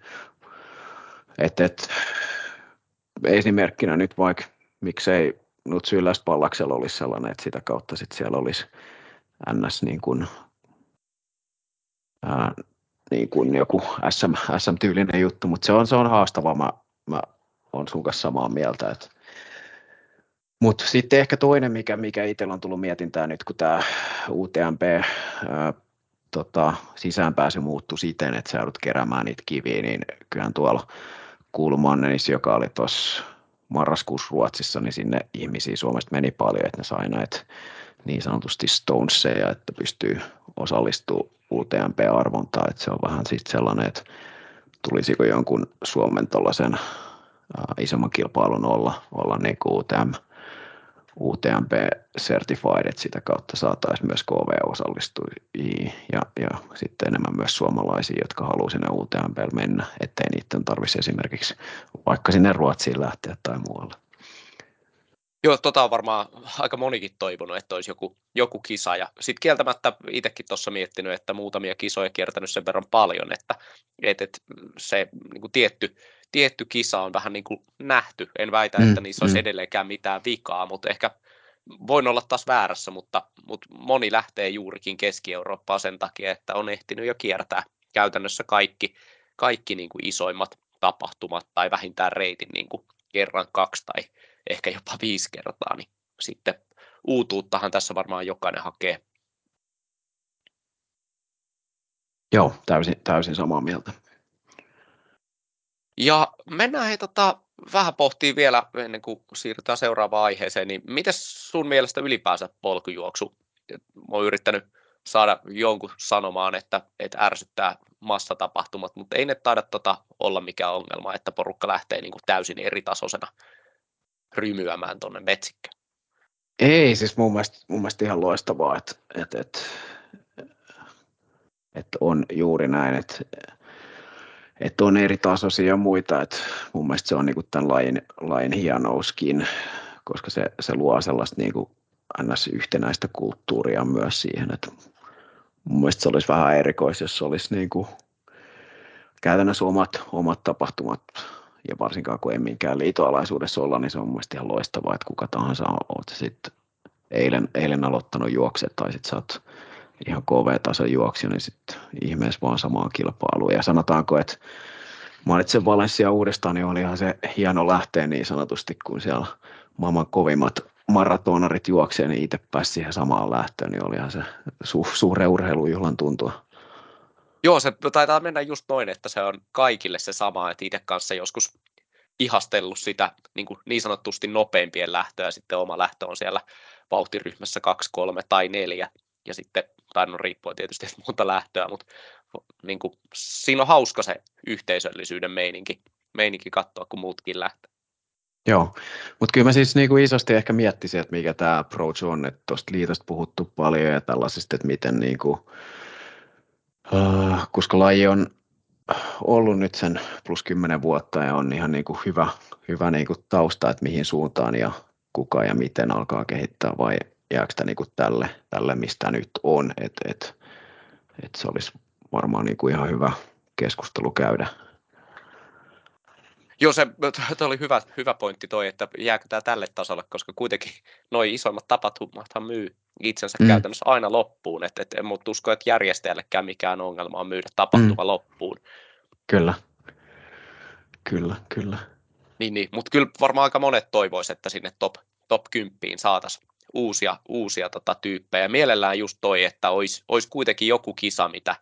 Et, et, esimerkkinä nyt vaikka, miksei Nutsu Pallaksella olisi sellainen, että sitä kautta sit siellä olisi NS niin kuin, ää, niin kuin joku SM, SM-tyylinen juttu, mutta se on, se on haastavaa. Mä, mä olen sun kanssa samaa mieltä, että mutta sitten ehkä toinen, mikä, mikä itsellä on tullut mietintään nyt, kun tämä UTMP ää, tota, sisäänpääsy muuttui siten, että sä joudut keräämään niitä kiviä, niin kyllähän tuolla Kulmannenissa, joka oli tuossa marraskuussa Ruotsissa, niin sinne ihmisiä Suomesta meni paljon, että ne sai näitä niin sanotusti stoneseja, että pystyy osallistumaan UTMP-arvontaan, että se on vähän sitten sellainen, että tulisiko jonkun Suomen tuollaisen isomman kilpailun olla, olla niin kuin UTM, UTMP Certified, että sitä kautta saataisiin myös KV osallistujia ja, ja sitten enemmän myös suomalaisia, jotka haluaa sinne UTMP mennä, ettei niiden tarvitsisi esimerkiksi vaikka sinne Ruotsiin lähteä tai muualle. Joo, tota on varmaan aika monikin toivonut, että olisi joku, joku kisa. Ja sitten kieltämättä itsekin tuossa miettinyt, että muutamia kisoja kiertänyt sen verran paljon, että et, et se niin tietty, tietty kisa on vähän niin kuin nähty. En väitä, mm, että niissä olisi mm. edelleenkään mitään vikaa, mutta ehkä voin olla taas väärässä, mutta, mutta moni lähtee juurikin Keski-Eurooppaan sen takia, että on ehtinyt jo kiertää käytännössä kaikki, kaikki niin kuin isoimmat tapahtumat tai vähintään reitin niin kuin kerran, kaksi tai ehkä jopa viisi kertaa, niin sitten uutuuttahan tässä varmaan jokainen hakee. Joo, täysin, täysin samaa mieltä. Ja mennään hei, tota, vähän pohtii vielä ennen kuin siirrytään seuraavaan aiheeseen, niin miten sun mielestä ylipäänsä polkujuoksu? Mä oon yrittänyt saada jonkun sanomaan, että, että ärsyttää massatapahtumat, mutta ei ne taida tota olla mikään ongelma, että porukka lähtee niin kuin täysin eri tasoisena rymyämään tuonne metsikkään. Ei, siis mun mielestä, mun mielestä ihan loistavaa, että, että, että, että on juuri näin, että, että on eri tasoisia ja muita, että mun mielestä se on niin kuin tämän lajin, lajin hienouskin, koska se, se luo sellaista niin kuin ns. yhtenäistä kulttuuria myös siihen, että mun mielestä se olisi vähän erikois, jos olisi niin kuin käytännössä omat, omat tapahtumat ja varsinkaan kun ei minkään liitoalaisuudessa olla, niin se on mielestäni ihan loistavaa, että kuka tahansa olet sitten eilen, eilen aloittanut juokset tai sitten sä oot ihan KV-tason juoksija, niin sitten ihmeessä vaan samaan kilpailuun. Ja sanotaanko, että mainitsen Valencia uudestaan, niin olihan se hieno lähteä niin sanotusti, kun siellä maailman kovimmat maratonarit juoksee, niin itse pääsi siihen samaan lähtöön, niin olihan se su- suuren urheilujuhlan tuntua. Joo, se taitaa mennä just noin, että se on kaikille se sama, että itse kanssa joskus ihastellut sitä niin, kuin niin sanotusti nopeimpien lähtöä, ja sitten oma lähtö on siellä vauhtiryhmässä 2, 3 tai 4, ja sitten, tai no riippuu tietysti monta lähtöä, mutta niin kuin, siinä on hauska se yhteisöllisyyden meininki, meininki katsoa, kun muutkin lähtee. Joo, mutta kyllä mä siis niin kuin isosti ehkä miettisin, että mikä tämä approach on, että tuosta liitosta puhuttu paljon ja tällaisesta, että miten niin kuin, uh, koska laji on ollut nyt sen plus 10 vuotta ja on ihan niin kuin hyvä, hyvä niin kuin tausta, että mihin suuntaan ja kuka ja miten alkaa kehittää vai jääkö tämä niin kuin tälle, tälle, mistä nyt on, että et, et se olisi varmaan niin kuin ihan hyvä keskustelu käydä Joo, se toi oli hyvä, hyvä pointti toi, että jääkö tämä tälle tasolle, koska kuitenkin noin isoimmat tapahtumathan myy itsensä mm. käytännössä aina loppuun, että et, mutta usko, että järjestäjällekään mikään ongelma on myydä tapahtuma mm. loppuun. Kyllä, kyllä, kyllä. Niin, niin. mutta kyllä varmaan aika monet toivoisivat, että sinne top, top 10 saataisiin uusia, uusia tota, tyyppejä. Mielellään just toi, että olisi, olisi kuitenkin joku kisa, mitä,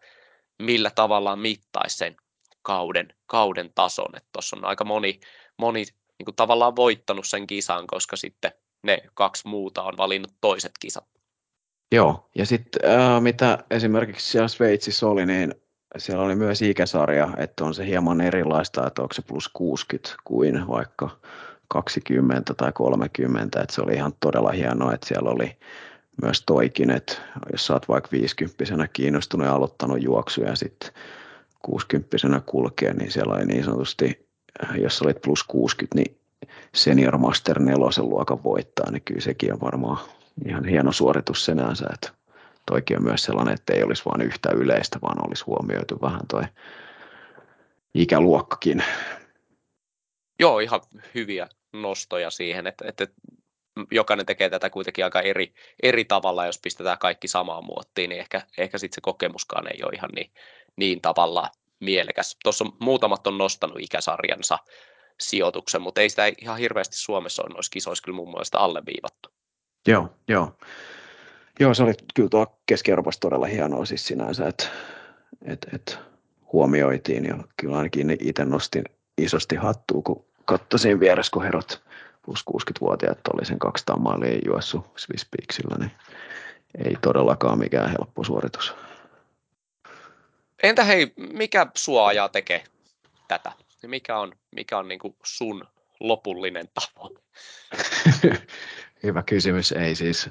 millä tavallaan mittaisi sen kauden, kauden tason. Tuossa on aika moni, moni niin kuin tavallaan voittanut sen kisan, koska sitten ne kaksi muuta on valinnut toiset kisat. Joo, ja sitten äh, mitä esimerkiksi siellä Sveitsissä oli, niin siellä oli myös ikäsarja, että on se hieman erilaista, että onko se plus 60 kuin vaikka 20 tai 30, että se oli ihan todella hienoa, että siellä oli myös toikin, että jos sä oot vaikka 50 kiinnostunut ja aloittanut juoksuja ja sitten 60 kulkea, niin siellä oli niin sanotusti, jos olit plus 60, niin senior master nelosen luokan voittaa, niin kyllä sekin on varmaan ihan hieno suoritus senänsä, että toikin on myös sellainen, että ei olisi vain yhtä yleistä, vaan olisi huomioitu vähän toi ikäluokkakin. Joo, ihan hyviä nostoja siihen, että, että jokainen tekee tätä kuitenkin aika eri, eri tavalla, jos pistetään kaikki samaan muottiin, niin ehkä, ehkä sitten se kokemuskaan ei ole ihan niin, niin tavalla mielekäs. Tuossa muutamat on nostanut ikäsarjansa sijoituksen, mutta ei sitä ihan hirveästi Suomessa ole noissa kisoissa kyllä mun mielestä alleviivattu. Joo, joo. Joo, se oli kyllä tuo Keski-Euroopassa todella hienoa siis sinänsä, että et, et huomioitiin ja kyllä ainakin itse nostin isosti hattua, kun katsoin vieressä, kun herot, plus 60-vuotiaat oli sen 200 maalia juossut Swiss Peaksillä, niin ei todellakaan mikään helppo suoritus. Entä hei, mikä sua ajaa tekee tätä? Mikä on, mikä on niin sun lopullinen tavoite? [laughs] Hyvä kysymys. Ei siis,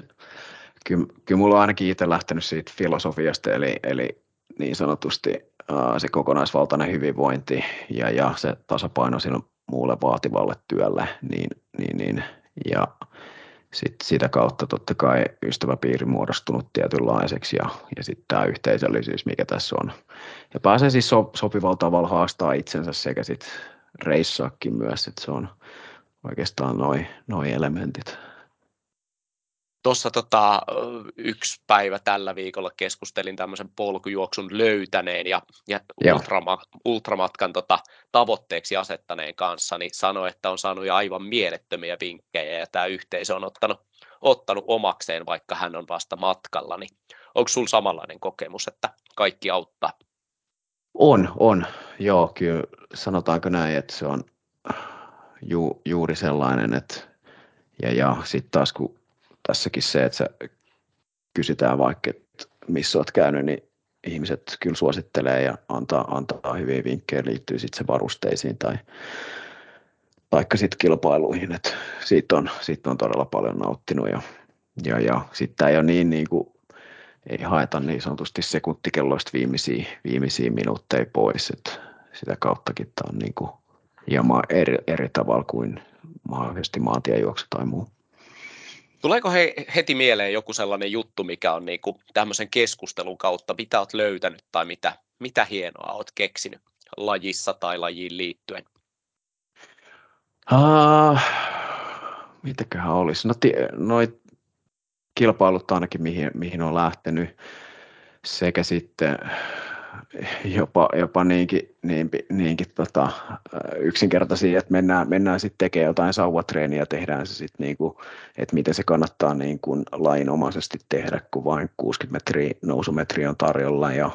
kyllä, kyllä mulla on ainakin itse lähtenyt siitä filosofiasta, eli, eli niin sanotusti uh, se kokonaisvaltainen hyvinvointi ja, ja se tasapaino sille muulle vaativalle työlle, niin, niin, niin ja sit sitä kautta totta kai ystäväpiiri muodostunut tietynlaiseksi ja, ja sitten tämä yhteisöllisyys, mikä tässä on. Ja pääsee siis so, sopivalla tavalla haastaa itsensä sekä sitten reissaakin myös, että se on oikeastaan noin noi elementit. Tuossa tota, yksi päivä tällä viikolla keskustelin tämmöisen polkujuoksun löytäneen ja, ja ultrama, ultramatkan tota, tavoitteeksi asettaneen kanssa, niin sanoi, että on saanut jo aivan mielettömiä vinkkejä ja tämä yhteisö on ottanut, ottanut omakseen, vaikka hän on vasta matkalla. Niin onko sinulla samanlainen kokemus, että kaikki auttaa? On, on. Joo, kyllä sanotaanko näin, että se on ju, juuri sellainen, että ja, ja sitten taas kun tässäkin se, että kysytään vaikka, että missä olet käynyt, niin ihmiset kyllä suosittelee ja antaa, antaa hyviä vinkkejä liittyy sitten se varusteisiin tai vaikka sitten kilpailuihin, että siitä on, siitä on todella paljon nauttinut ja, ja, ja sitten ei ole niin, niin kuin, ei haeta niin sanotusti sekuntikelloista viimeisiä, viimeisiä minuutteja pois, että sitä kauttakin tämä on niin kuin hieman eri, eri tavalla kuin mahdollisesti maantiejuoksu tai muu. Tuleeko he, heti mieleen joku sellainen juttu, mikä on niin kuin tämmöisen keskustelun kautta, mitä olet löytänyt tai mitä, mitä hienoa olet keksinyt lajissa tai lajiin liittyen? Uh, mitäköhän olisi? No, noit kilpailut ainakin, mihin, mihin on lähtenyt, sekä sitten jopa, jopa niinkin, niinkin, niinkin tota, yksinkertaisia, että mennään, mennään sitten tekemään jotain sauvatreeniä ja tehdään se sitten niin kuin, että miten se kannattaa niin kuin lainomaisesti tehdä, kun vain 60 metriä nousumetriä on tarjolla ja,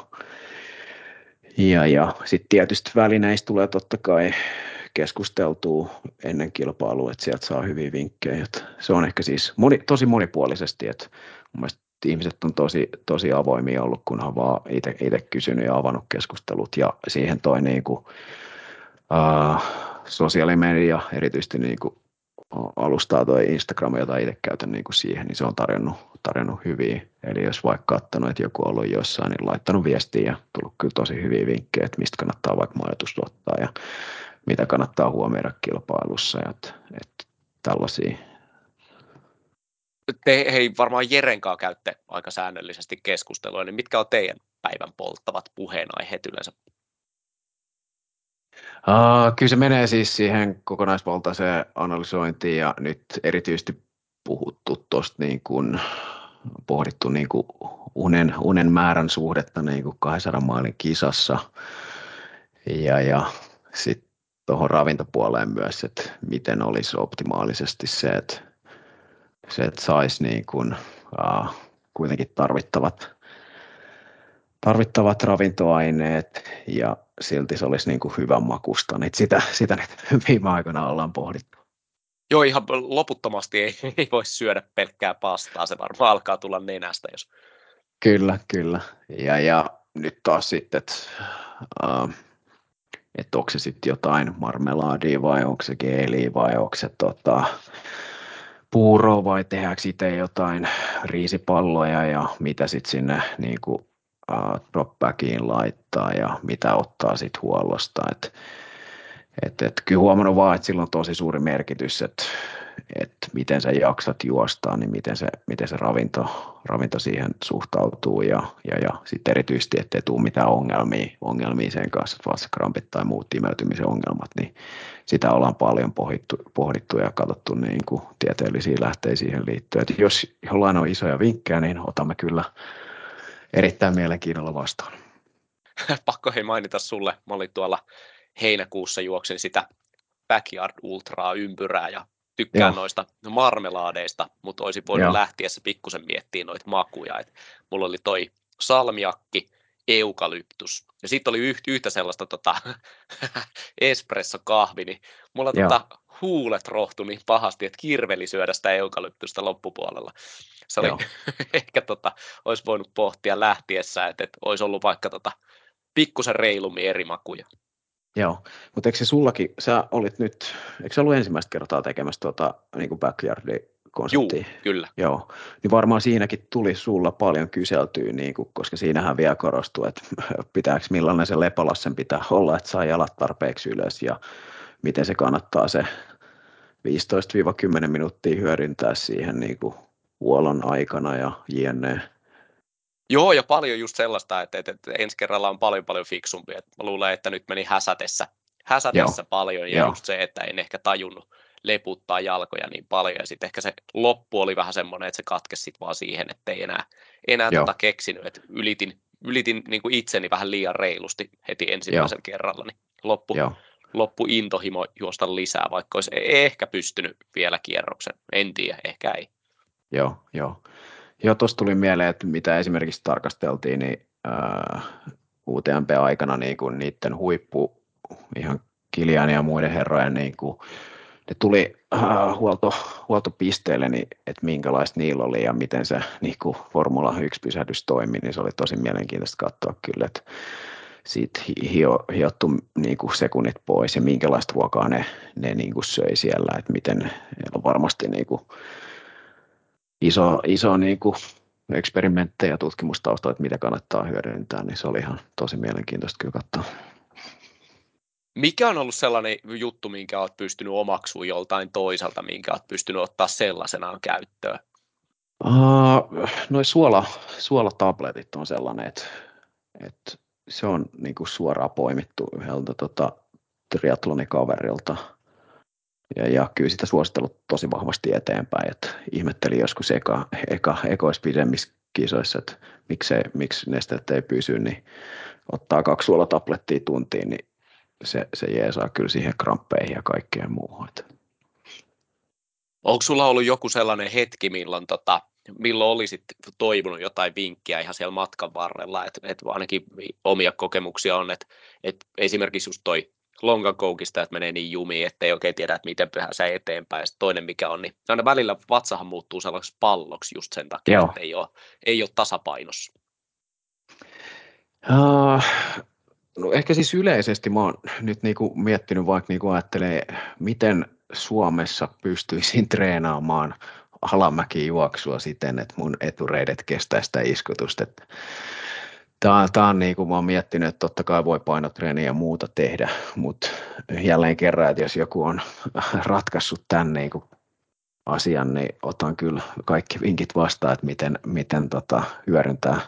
ja, ja sitten tietysti välineistä tulee totta kai keskusteltua ennen kilpailua, että sieltä saa hyviä vinkkejä. Että se on ehkä siis moni, tosi monipuolisesti, että mun ihmiset on tosi, tosi avoimia ollut, kunhan vaan itse kysynyt ja avannut keskustelut ja siihen toi niin kuin, uh, sosiaalimedia, erityisesti niin kuin alustaa toi Instagram, jota itse käytän niin kuin siihen, niin se on tarjonnut, tarjonnut hyviä. Eli jos vaikka katsonut, että joku on ollut jossain, niin laittanut viestiä ja tullut kyllä tosi hyviä vinkkejä, että mistä kannattaa vaikka majoitusta ottaa ja mitä kannattaa huomioida kilpailussa. Että, että tällaisia te hei varmaan Jerenkaa käytte aika säännöllisesti keskustelua, niin mitkä on teidän päivän polttavat puheenaiheet yleensä? Uh, kyllä se menee siis siihen kokonaisvaltaiseen analysointiin ja nyt erityisesti puhuttu tuosta niin kuin, pohdittu niin kuin unen, unen määrän suhdetta niin kuin 200 maalin kisassa ja, ja sitten tuohon ravintopuoleen myös, että miten olisi optimaalisesti se, että se, että saisi niin kuin, uh, kuitenkin tarvittavat, tarvittavat ravintoaineet ja silti se olisi niin kuin hyvän makusta. Niin sitä, sitä nyt [laughs] viime aikoina ollaan pohdittu. Joo, ihan loputtomasti ei, [laughs] ei voi syödä pelkkää pastaa, se varmaan alkaa tulla nenästä. Jos... Kyllä, kyllä. Ja, ja nyt taas sitten, että uh, että onko se sitten jotain marmelaadia vai onko se geeliä vai onko se tota, puuroa vai tehdäänkö itse jotain riisipalloja ja mitä sitten sinne niin kuin, uh, dropbackiin laittaa ja mitä ottaa sitten huollosta. Et, et, et, kyllä huomannut vaan, että sillä on tosi suuri merkitys, että että miten sä jaksat juostaa, niin miten se, miten se ravinto, ravinto siihen suhtautuu ja, ja, ja sitten erityisesti, ettei tule mitään ongelmia, ongelmia sen kanssa, vatsakrampit tai muut imeytymisen ongelmat, niin sitä ollaan paljon pohdittu, pohdittu ja katsottu niin kuin tieteellisiä lähteitä siihen liittyen. Et jos jollain on isoja vinkkejä, niin otamme kyllä erittäin mielenkiinnolla vastaan. [laughs] Pakko hei mainita sulle, mä olin tuolla heinäkuussa juoksin sitä Backyard Ultraa ympyrää ja tykkään Joo. noista marmelaadeista, mutta olisi voinut Joo. lähtiessä pikkusen miettiä noita makuja. Et mulla oli toi salmiakki, eukalyptus ja sitten oli yhtä, yhtä sellaista tota, [laughs] espresso-kahvi, niin mulla tota, huulet rohtu niin pahasti, että kirveli syödä sitä eukalyptusta loppupuolella. Se oli, [laughs] ehkä tota, olisi voinut pohtia lähtiessä, että, että olisi ollut vaikka tota, pikkusen reilummin eri makuja. Joo, mutta eikö se sullakin, sä olit nyt, eikö se ollut ensimmäistä kertaa tekemässä tuota niin kuin konseptia? Joo, kyllä. Joo, niin varmaan siinäkin tuli sulla paljon kyseltyä, niin kuin, koska siinähän vielä korostuu, että [laughs] pitääkö millainen se lepalassen pitää olla, että saa jalat tarpeeksi ylös ja miten se kannattaa se 15-10 minuuttia hyödyntää siihen niin kuin huollon aikana ja jne. Joo, ja paljon just sellaista, että, että, että ensi kerralla on paljon paljon fiksumpi. Että mä luulen, että nyt meni häsätessä, häsätessä Joo. paljon, ja Joo. just se, että en ehkä tajunnut leputtaa jalkoja niin paljon, ja sitten ehkä se loppu oli vähän semmoinen, että se katkesi sitten vaan siihen, että ei enää, enää tota keksinyt, että ylitin, ylitin niin kuin itseni vähän liian reilusti heti ensimmäisellä Joo. kerralla, niin loppu, Joo. loppu intohimo juosta lisää, vaikka olisi ehkä pystynyt vielä kierroksen, en tiedä, ehkä ei. Joo, joo. Joo, tuossa tuli mieleen, että mitä esimerkiksi tarkasteltiin, niin äh, UTMP-aikana niin kuin niiden huippu, ihan Kilian ja muiden herrojen, niin kuin, ne tuli äh, huolto, huoltopisteelle, niin että minkälaista niillä oli ja miten se niin kuin Formula 1-pysähdys toimi, niin se oli tosi mielenkiintoista katsoa kyllä, että siitä hio, hiottu niin kuin sekunnit pois ja minkälaista ruokaa ne, ne niin kuin söi siellä, että miten varmasti niin kuin, iso, iso niin kuin eksperimenttejä ja tutkimustausta, että mitä kannattaa hyödyntää, niin se oli ihan tosi mielenkiintoista kyllä katsoa. Mikä on ollut sellainen juttu, minkä olet pystynyt omaksumaan joltain toiselta, minkä olet pystynyt ottaa sellaisenaan käyttöön? Uh, noi suola, suolatabletit on sellainen, että, että se on niin kuin suoraan poimittu yhdeltä tota, triathlonikaverilta – ja, ja kyllä sitä suositellut tosi vahvasti eteenpäin, että ihmettelin joskus eka, eka, ekoissa pidemmissä kisoissa, että miksi, miksi nesteet ei pysy, niin ottaa kaksi suolatablettia tuntiin, niin se, se jeesaa kyllä siihen kramppeihin ja kaikkeen muuhun. Onko sulla ollut joku sellainen hetki, milloin, tota, milloin olisit toivonut jotain vinkkiä ihan siellä matkan varrella, että, että ainakin omia kokemuksia on, että, että esimerkiksi just toi lonkakoukista, että menee niin jumiin, ettei oikein tiedä, että miten pääsee eteenpäin. Ja toinen mikä on, niin aina välillä vatsahan muuttuu sellaiseksi palloksi just sen takia, Joo. että ei ole, ei ole tasapainossa. Uh, no ehkä siis yleisesti mä oon nyt niinku miettinyt, vaikka niinku ajattelee, miten Suomessa pystyisin [laughs] treenaamaan alamäkijuoksua siten, että mun etureidet kestää sitä iskutusta. Tämä, tämä on niin kuin mä oon miettinyt, että totta kai voi painotreeniä ja muuta tehdä, mutta jälleen kerran, että jos joku on [laughs] ratkaissut tämän niin kuin asian, niin otan kyllä kaikki vinkit vastaan, että miten, miten tota, hyödyntää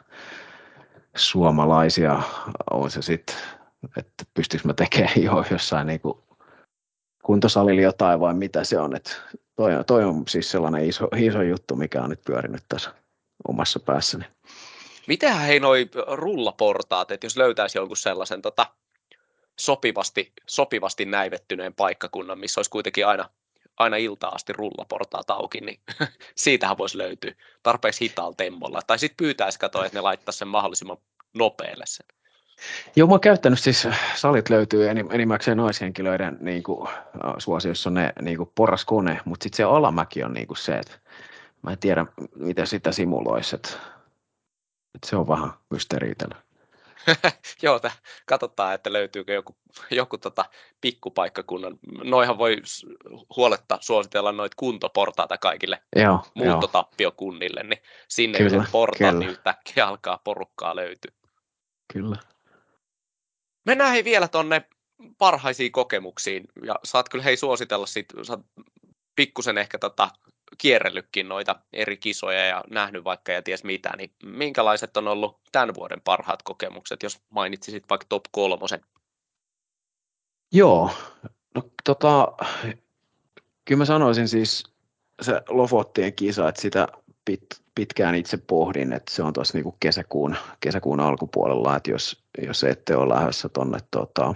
suomalaisia, on se sitten, että pystyykö mä tekemään [laughs] jo jossain niin kuin kuntosalilla jotain vai mitä se on, että toi, toi on siis sellainen iso, iso juttu, mikä on nyt pyörinyt tässä omassa päässäni. Mitähän hei noi rullaportaat, että jos löytäisi jonkun sellaisen tota, sopivasti, sopivasti näivettyneen paikkakunnan, missä olisi kuitenkin aina, aina iltaa asti rullaportaat auki, niin [laughs] siitähän voisi löytyä tarpeeksi hitaalla temmolla. Tai sitten pyytäisi katsoa, että ne laittaisi sen mahdollisimman nopealle sen. Joo, mä oon käyttänyt siis, salit löytyy enimmäkseen naishenkilöiden niin kuin, suosiossa ne niin kuin porraskone, mutta sitten se alamäki on niin kuin se, että mä en tiedä, miten sitä simuloisi, että että se on vähän mysteeri [laughs] Joo, t- katsotaan, että löytyykö joku, joku tota pikkupaikkakunnan. Noihan voi huoletta suositella noita kuntoportaita kaikille joo, muuttotappiokunnille, niin sinne kyllä, portaat, kyllä. niin yhtäkkiä alkaa porukkaa löytyä. Kyllä. Mennään hei vielä tonne parhaisiin kokemuksiin, ja saat kyllä hei suositella sit, saat pikkusen ehkä tota kierrellytkin noita eri kisoja ja nähnyt vaikka ja ties mitä, niin minkälaiset on ollut tämän vuoden parhaat kokemukset, jos mainitsisit vaikka top kolmosen? Joo, no tota, kyllä mä sanoisin siis se Lofottien kisa, että sitä pit, pitkään itse pohdin, että se on tuossa niinku kesäkuun, kesäkuun alkupuolella, että jos, jos ette ole lähdössä tuonne tota,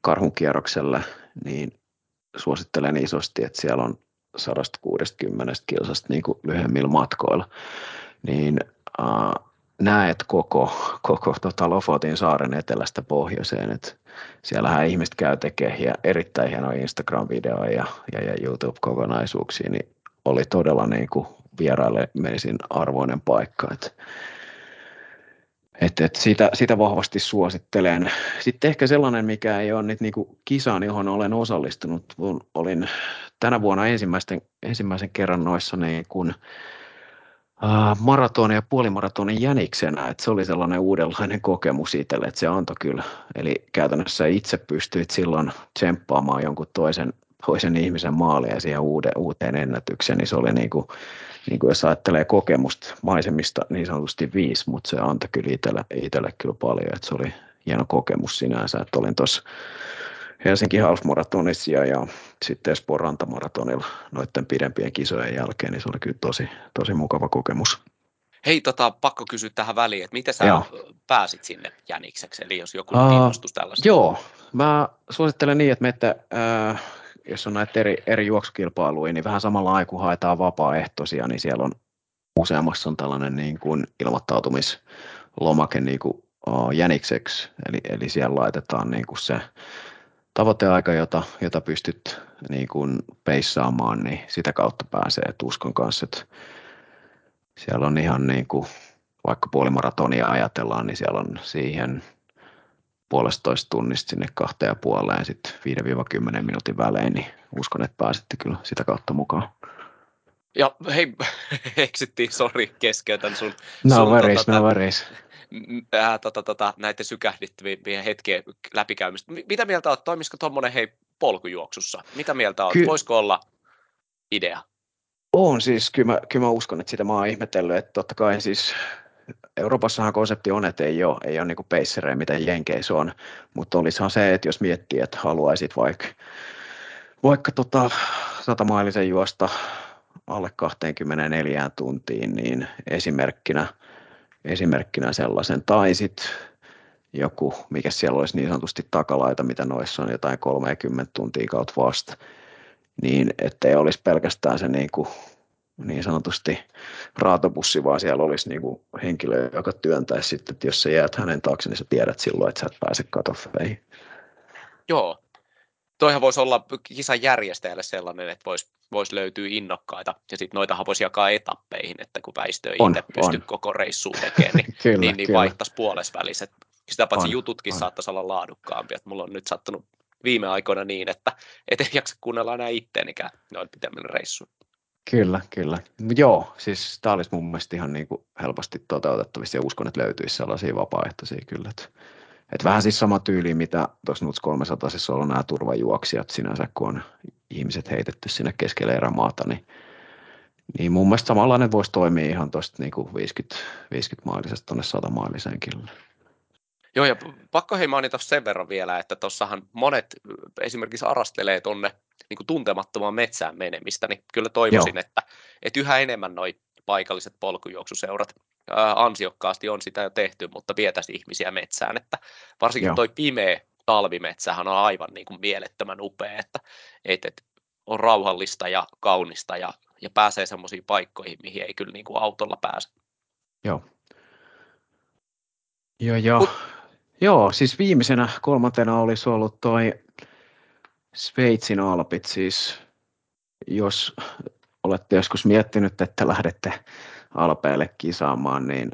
karhun kierrokselle, niin suosittelen isosti, että siellä on 160 kilsasta niin kuin lyhyemmillä matkoilla, niin äh, näet koko, koko tota Lofotin saaren etelästä pohjoiseen, että siellähän ihmiset käy tekemään erittäin hienoja Instagram-videoja ja, ja, ja YouTube-kokonaisuuksia, niin oli todella niin kuin vierailemisen arvoinen paikka. Että et, et sitä, sitä vahvasti suosittelen. Sitten ehkä sellainen, mikä ei ole nyt niinku kisaan, johon olen osallistunut. Olin tänä vuonna ensimmäisen, ensimmäisen kerran noissa niin kun, äh, maratonin ja puolimaratonin jäniksenä. Et se oli sellainen uudenlainen kokemus itselle, että se antoi kyllä. Eli käytännössä itse pystyit silloin tsemppaamaan jonkun toisen, toisen ihmisen maalia siihen uude, uuteen ennätykseen, niin se oli niin kuin niin kuin jos ajattelee kokemusta maisemista niin sanotusti viisi, mutta se antoi kyllä itselle, itselle kyllä paljon, että se oli hieno kokemus sinänsä, että olin tuossa Helsinki Half Marathonissa ja, sitten Espoon rantamaratonilla noiden pidempien kisojen jälkeen, niin se oli kyllä tosi, tosi mukava kokemus. Hei, tota, pakko kysyä tähän väliin, että miten sä joo. pääsit sinne Jänikseksi, eli jos joku uh, kiinnostus tällaista? Joo, mä suosittelen niin, että menette äh, jos on näitä eri, eri juoksukilpailuja, niin vähän samalla aikaa kun haetaan vapaaehtoisia, niin siellä on useammassa on tällainen niin kuin ilmoittautumislomake niin kuin jänikseksi, eli, eli siellä laitetaan niin kuin se tavoiteaika, jota, jota pystyt niin kuin peissaamaan, niin sitä kautta pääsee. Et uskon kanssa, että siellä on ihan niin kuin, vaikka puolimaratonia ajatellaan, niin siellä on siihen puolestoista tunnista sinne kahteen ja puoleen sitten 5-10 minuutin välein, niin uskon, että pääsitte kyllä sitä kautta mukaan. Ja hei, [laughs] eksittiin, sori, keskeytän sun. No sun, worries, tota, no worries. Äh, tota, tota, näiden sykähdittävien hetkien läpikäymistä. Mitä mieltä olet, toimisiko tuommoinen hei polkujuoksussa? Mitä mieltä olet, Ky- voisiko olla idea? On siis, kyllä mä, kyllä mä uskon, että sitä mä oon ihmetellyt, että totta kai siis Euroopassahan konsepti on, että ei ole, ei ole niin peisserejä, mitä Jenkeissä on, mutta olisihan se, että jos miettii, että haluaisit vaikka, vaikka tota, satamailisen juosta alle 24 tuntiin, niin esimerkkinä, esimerkkinä sellaisen, tai sitten joku, mikä siellä olisi niin sanotusti takalaita, mitä noissa on jotain 30 tuntia kautta vasta, niin ettei olisi pelkästään se niin kuin niin sanotusti raatopussi, vaan siellä olisi niin kuin henkilö, joka työntäisi sitten, että jos sä jäät hänen taakse, niin sä tiedät silloin, että sä et pääse katoffeihin. Joo. Toihan voisi olla kisan järjestäjälle sellainen, että voisi, voisi löytyä innokkaita, ja sitten noitahan voisi jakaa etappeihin, että kun väistö ei itse pysty koko reissuun tekemään, niin, [laughs] kyllä, niin, niin vaihtaisi puolesväliset. Sitä paitsi on, jututkin on. saattaisi olla laadukkaampia. Mulla on nyt sattunut viime aikoina niin, että et ei jaksa kuunnella enää itteeninkään noin pitemmillä reissuilla. Kyllä, kyllä. Joo, siis tämä olisi mun mielestä ihan niin kuin helposti toteutettavissa ja uskon, että löytyisi sellaisia vapaaehtoisia kyllä. Että, että vähän siis sama tyyli, mitä tuossa Nuts 300 siis on nämä turvajuoksijat sinänsä, kun on ihmiset heitetty sinne keskelle erämaata, niin, niin mun mielestä samanlainen voisi toimia ihan tuosta niin kuin 50, 50 mailisesta tuonne 100 mailiseen kyllä. Joo, ja pakko hei mainita sen verran vielä, että tuossahan monet esimerkiksi arastelee tuonne niin tuntemattomaan metsään menemistä, niin kyllä toivoisin, että, että yhä enemmän noi paikalliset polkujuoksuseurat ansiokkaasti on sitä jo tehty, mutta vietäisi ihmisiä metsään, että varsinkin Joo. toi pimeä talvimetsähän on aivan niin kuin mielettömän upea, että et, et, on rauhallista ja kaunista ja, ja pääsee semmoisiin paikkoihin, mihin ei kyllä niin kuin autolla pääse. Joo. Joo, joo. Mut, Joo, siis viimeisenä kolmantena olisi ollut toi Sveitsin alpit, siis jos olette joskus miettinyt, että lähdette alpeille kisaamaan, niin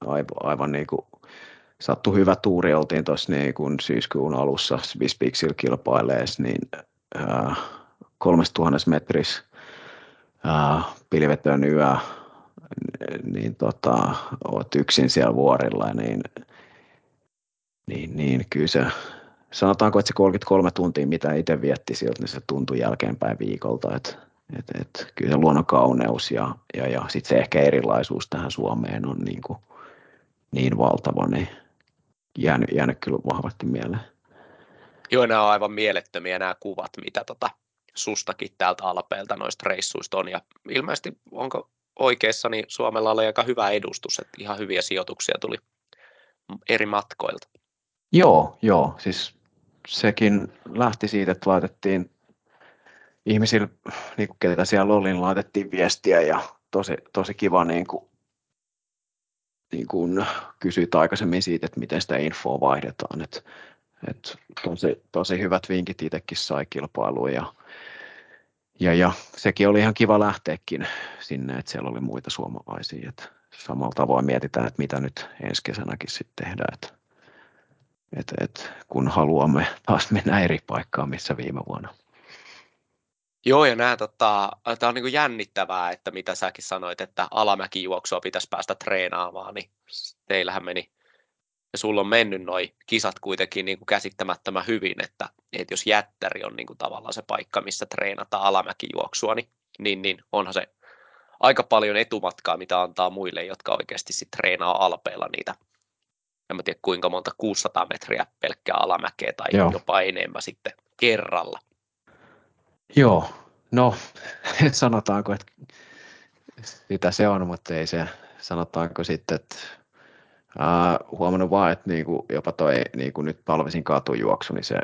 aivan, aivan niin kuin sattui hyvä tuuri, oltiin tuossa niin syyskuun alussa Swisspixillä kilpaileessa, niin äh, 3000 metris äh, pilvetön yö, niin tota, oot yksin siellä vuorilla, niin niin, niin kyllä se, sanotaanko, että se 33 tuntia, mitä itse vietti sieltä, niin se tuntui jälkeenpäin viikolta, että et, et, kyllä se luonnon kauneus ja, ja, ja sitten se ehkä erilaisuus tähän Suomeen on niin, kuin, niin valtava, niin jäänyt, jäänyt kyllä vahvasti mieleen. Joo, nämä on aivan mielettömiä nämä kuvat, mitä tota sustakin täältä Alpeelta noista reissuista on. Ja ilmeisesti, onko oikeassa, niin Suomella oli aika hyvä edustus, että ihan hyviä sijoituksia tuli eri matkoilta. Joo, joo. Siis sekin lähti siitä, että laitettiin ihmisille, niin kuin ketä siellä oli, niin laitettiin viestiä ja tosi, tosi kiva niin kuin, niin kuin kysyit aikaisemmin siitä, että miten sitä infoa vaihdetaan. Että, et tosi, tosi hyvät vinkit itsekin sai kilpailuun ja, ja, ja, sekin oli ihan kiva lähteäkin sinne, että siellä oli muita suomalaisia. Et samalla tavoin mietitään, että mitä nyt ensi kesänäkin sitten tehdään. Et, et, et, kun haluamme taas mennä eri paikkaan, missä viime vuonna. Joo, ja nämä, tota, tämä on niin jännittävää, että mitä säkin sanoit, että alamäkijuoksua pitäisi päästä treenaamaan, niin teillähän meni, ja sulla on mennyt noi kisat kuitenkin niin kuin käsittämättömän hyvin, että, että jos jättäri on niin kuin tavallaan se paikka, missä treenataan alamäkijuoksua, niin, niin, niin onhan se aika paljon etumatkaa, mitä antaa muille, jotka oikeasti sitten treenaa alpeilla niitä, en mä tiedä kuinka monta, 600 metriä pelkkää alamäkeä tai Joo. jopa enemmän sitten kerralla. Joo, no [laughs] sanotaanko, että sitä se on, mutta ei se, sanotaanko sitten, että uh, huomannut vaan, että niinku, jopa toi niinku nyt talvisin katujuoksu, niin se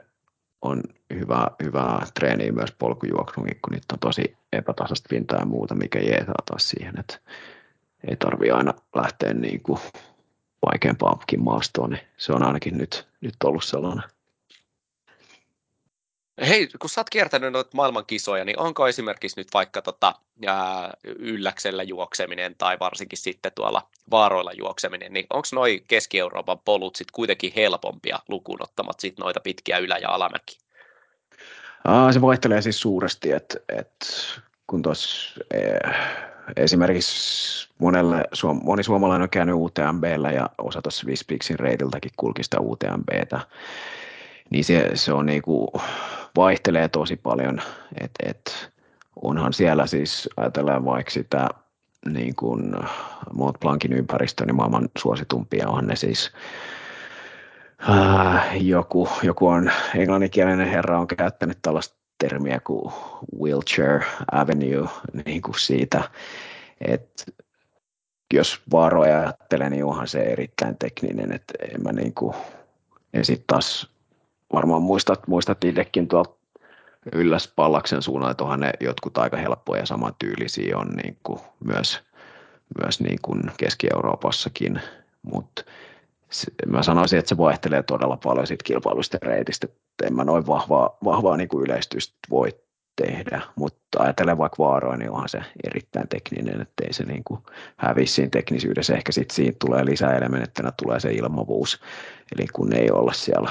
on hyvä, hyvää treeniä myös polkujuoksuunkin, kun nyt on tosi epätasasta pintaa ja muuta, mikä jeesaa taas siihen, että ei tarvi aina lähteä niin kuin vaikeampaankin maastoon, niin se on ainakin nyt, nyt ollut sellainen Hei, kun sä oot kiertänyt noita maailman kisoja, niin onko esimerkiksi nyt vaikka tota, ää, ylläksellä juokseminen tai varsinkin sitten tuolla vaaroilla juokseminen, niin onko noi Keski-Euroopan polut sitten kuitenkin helpompia lukuun ottamat sit noita pitkiä ylä- ja alamäki? Aa, se vaihtelee siis suuresti, että et, kun tuossa eh, esimerkiksi monelle, moni suomalainen on käynyt UTMBllä ja osa tuossa Vispixin reitiltäkin kulki sitä UTMBtä, niin se, se on niinku, vaihtelee tosi paljon, että et, onhan siellä siis, ajatellaan vaikka sitä niin kuin Mont Blancin ympäristö, niin maailman suositumpia on ne siis äh, joku, joku on englanninkielinen herra on käyttänyt tällaista termiä kuin wheelchair avenue niin kuin siitä, että jos vaaroja ajattelee, niin onhan se erittäin tekninen, että en mä niin kuin, ja sitten taas varmaan muistat, muistat itsekin tuolta ylläs Pallaksen suunnalla, että ne jotkut aika helppoja ja samantyylisiä on niin kuin myös, myös niin kuin Keski-Euroopassakin, mutta mä sanoisin, että se vaihtelee todella paljon siitä kilpailusta reitistä, että en mä noin vahvaa, vahvaa niin kuin yleistystä voi tehdä, mutta ajatellen vaikka vaaroja, niin onhan se erittäin tekninen, että ei se niin hävisi siinä teknisyydessä. Ehkä sitten siinä tulee lisäelementtinä tulee se ilmavuus, eli kun ei olla siellä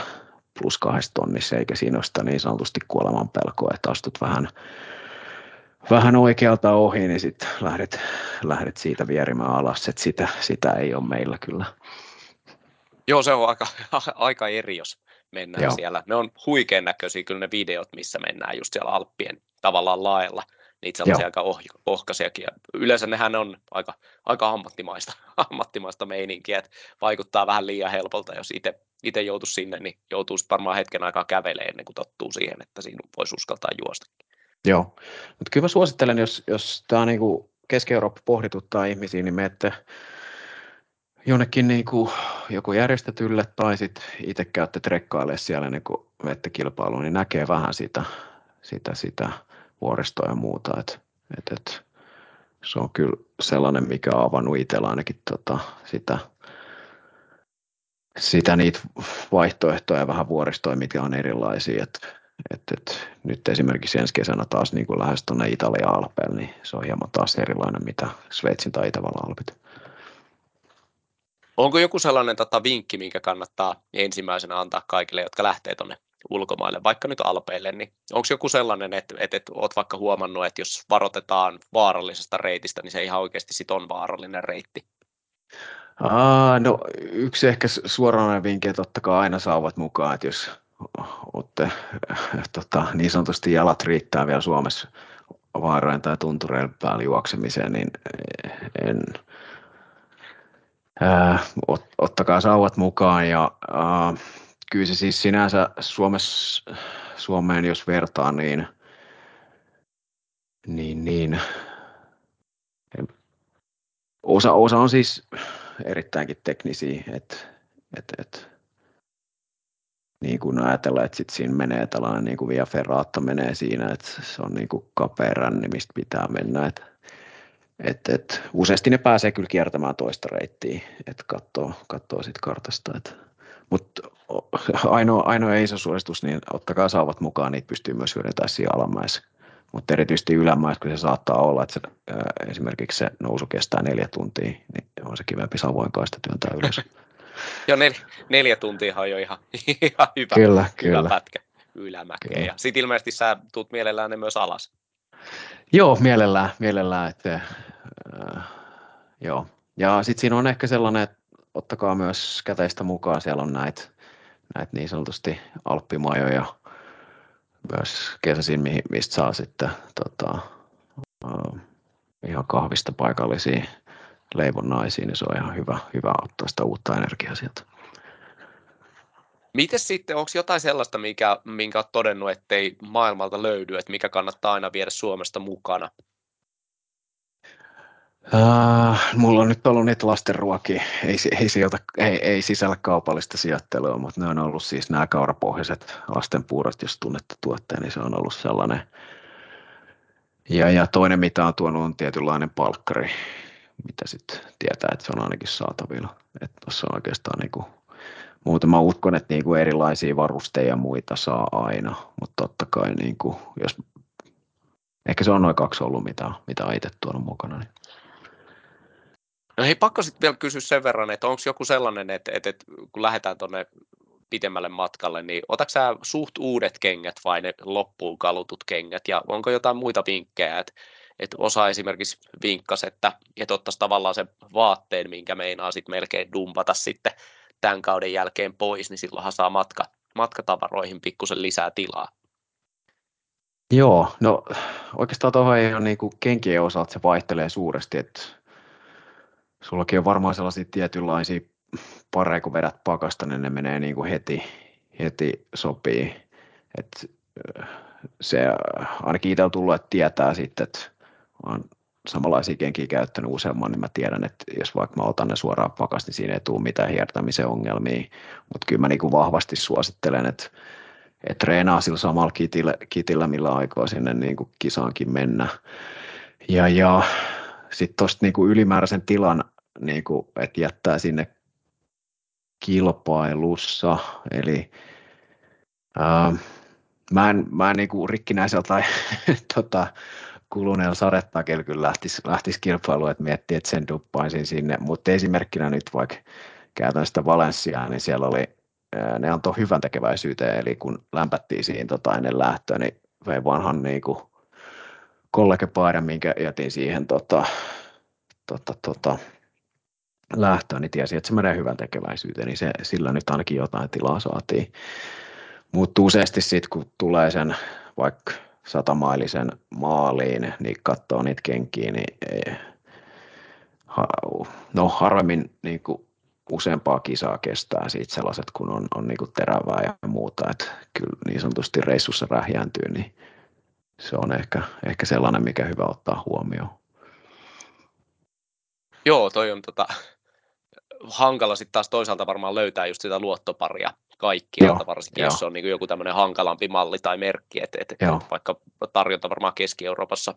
plus kahdessa tonnissa, eikä siinä ole sitä niin sanotusti kuoleman pelkoa, että astut vähän, vähän oikealta ohi, niin sitten lähdet, lähdet siitä vierimään alas, että sitä, sitä ei ole meillä kyllä. Joo, se on aika, [laughs] aika eri, jos mennään Joo. siellä. Ne on huikean näköisiä kyllä ne videot, missä mennään just siellä Alppien tavallaan laella. Niitä sellaisia Joo. aika oh, ohkaisiakin. yleensä nehän on aika, aika ammattimaista, [laughs] ammattimaista meininkiä, että vaikuttaa vähän liian helpolta, jos itse itse joutu sinne, niin joutuu varmaan hetken aikaa kävelemään ennen kuin tottuu siihen, että siinä voisi uskaltaa juosta. Joo, mutta kyllä mä suosittelen, jos, jos tämä niin Keski-Eurooppa pohdituttaa ihmisiä, niin menette jonnekin niin kuin joku järjestetylle tai sitten itse käytte trekkaille siellä niin kuin menette kilpailuun, niin näkee vähän sitä, sitä, sitä vuoristoa ja muuta. Et, et, et, se on kyllä sellainen, mikä on avannut itsellä ainakin tota, sitä sitä niitä vaihtoehtoja vähän vuoristoja, mitkä on erilaisia. Et, et, et, nyt esimerkiksi ensi kesänä taas niin lähes tuonne Italian alpeille, niin se on hieman taas erilainen, mitä Sveitsin tai Itävallan alpit. Onko joku sellainen tota, vinkki, minkä kannattaa ensimmäisenä antaa kaikille, jotka lähtee tuonne ulkomaille, vaikka nyt alpeille, niin onko joku sellainen, että, että, että olet vaikka huomannut, että jos varoitetaan vaarallisesta reitistä, niin se ihan oikeasti sit on vaarallinen reitti? Aa, no yksi ehkä suoranainen vinkki, että ottakaa aina sauvat mukaan, että jos olette tota, niin sanotusti jalat riittää vielä Suomessa vaarojen tai tuntureiden päällä juoksemiseen, niin en, ää, ot, ottakaa sauvat mukaan ja ää, kyllä se siis sinänsä Suomessa, Suomeen jos vertaa, niin, niin, niin osa, osa on siis erittäinkin teknisiä, että et, et, niin kuin ajatellaan, että sit siinä menee tällainen niin kuin via ferraatta menee siinä, että se on niin kuin kapea ränni, mistä pitää mennä. Et, et, et, useasti ne pääsee kyllä kiertämään toista reittiä, että katsoo, katsoo sit kartasta. Et, Mutta ainoa, ainoa iso suositus, niin ottakaa saavat mukaan, niitä pystyy myös hyödyntämään siinä alamäessä. Mutta erityisesti ylämäessä, kun se saattaa olla, että se, ää, esimerkiksi se nousu kestää neljä tuntia, niin on se kivempi savoin kaista työntää ylös. [laughs] Joo, nel, neljä tuntia on jo ihan, [laughs] ihan hyvä, kyllä, hyvä kyllä. pätkä ylämäkeen. Ja sitten ilmeisesti sä tuut mielellään ne myös alas. Joo, mielellään, mielellään että, äh, joo. Ja sitten siinä on ehkä sellainen, että ottakaa myös käteistä mukaan, siellä on näitä näit niin sanotusti alppimajoja myös kesäisin, mistä saa sitten tota, äh, ihan kahvista paikallisia leivonnaisiin, niin se on ihan hyvä, hyvä ottaa sitä uutta energiaa sieltä. Miten sitten, onko jotain sellaista, mikä, minkä olet todennut, ettei maailmalta löydy, että mikä kannattaa aina viedä Suomesta mukana? Uh, mulla on nyt ollut niitä lastenruokia, ei, ei, sieltä, ei, ei sisällä kaupallista sijoittelua, mutta ne on ollut siis nämä kaurapohjaiset lastenpuurot, jos tunnette tuotteen, niin se on ollut sellainen. Ja, ja toinen, mitä on tuonut, on tietynlainen palkkari, mitä sitten tietää, että se on ainakin saatavilla. Että tuossa on oikeastaan niin muutama uskon, että niin erilaisia varusteja ja muita saa aina, mutta totta kai niin jos ehkä se on noin kaksi ollut, mitä, mitä itse tuonut mukana. Niin. No hei, pakko sitten vielä kysyä sen verran, että onko joku sellainen, että, että, että kun lähdetään tuonne pitemmälle matkalle, niin otatko sä suht uudet kengät vai ne loppuun kalutut kengät, ja onko jotain muita vinkkejä, että, että osa esimerkiksi vinkkasi, että, että ottaisi tavallaan sen vaatteen, minkä meinaa sitten melkein dumpata sitten tämän kauden jälkeen pois, niin silloinhan saa matka, matkatavaroihin pikkusen lisää tilaa. Joo, no oikeastaan tuohon ei ole niin kenkien osalta, se vaihtelee suuresti, että sullakin on varmaan sellaisia tietynlaisia pareja, kun vedät pakasta, niin ne menee niin kuin heti, heti sopii. Et se ainakin itse on tullut, että tietää sitten, että olen samanlaisia kenkiä käyttänyt useamman, niin mä tiedän, että jos vaikka mä otan ne suoraan pakasta, niin siinä ei tule mitään hiertämisen ongelmia. Mutta kyllä mä niin kuin vahvasti suosittelen, että, että treenaa sillä samalla kitillä, kitillä millä aikaa sinne niin kuin kisaankin mennä. Ja, ja sitten tuosta niin ylimääräisen tilan, niin kuin, että jättää sinne kilpailussa, eli ää, mä en, mä en niin kuin rikkinäisellä tai [laughs] tota, kuluneella sadettakella kyllä lähtisi, lähtisi kilpailu, että miettii, että sen duppaisin sinne, mutta esimerkkinä nyt vaikka käytän sitä Valenssiaa, niin siellä oli, ne antoi hyvän tekeväisyyteen, eli kun lämpättiin siinä tota ennen lähtöä, niin vei vanhan niin kuin kollegepaidan, minkä jätin siihen tota, tota, tota, lähtöön, niin tiesi, että se menee hyvän tekeväisyyteen, niin se, sillä nyt ainakin jotain tilaa saatiin. Mutta useasti sitten, kun tulee sen vaikka satamailisen maaliin, niin katsoo niitä kenkiä, niin ei, no harvemmin niin kuin useampaa kisaa kestää siitä sellaiset, kun on, on niin kuin terävää ja muuta, että kyllä niin sanotusti reissussa rähjääntyy, niin se on ehkä, ehkä sellainen, mikä hyvä ottaa huomioon. Joo, toi on tota, hankala sitten taas toisaalta varmaan löytää just sitä luottoparia kaikkialta, varsinkin joo. jos se on niin joku tämmöinen hankalampi malli tai merkki, että, että vaikka tarjonta varmaan Keski-Euroopassa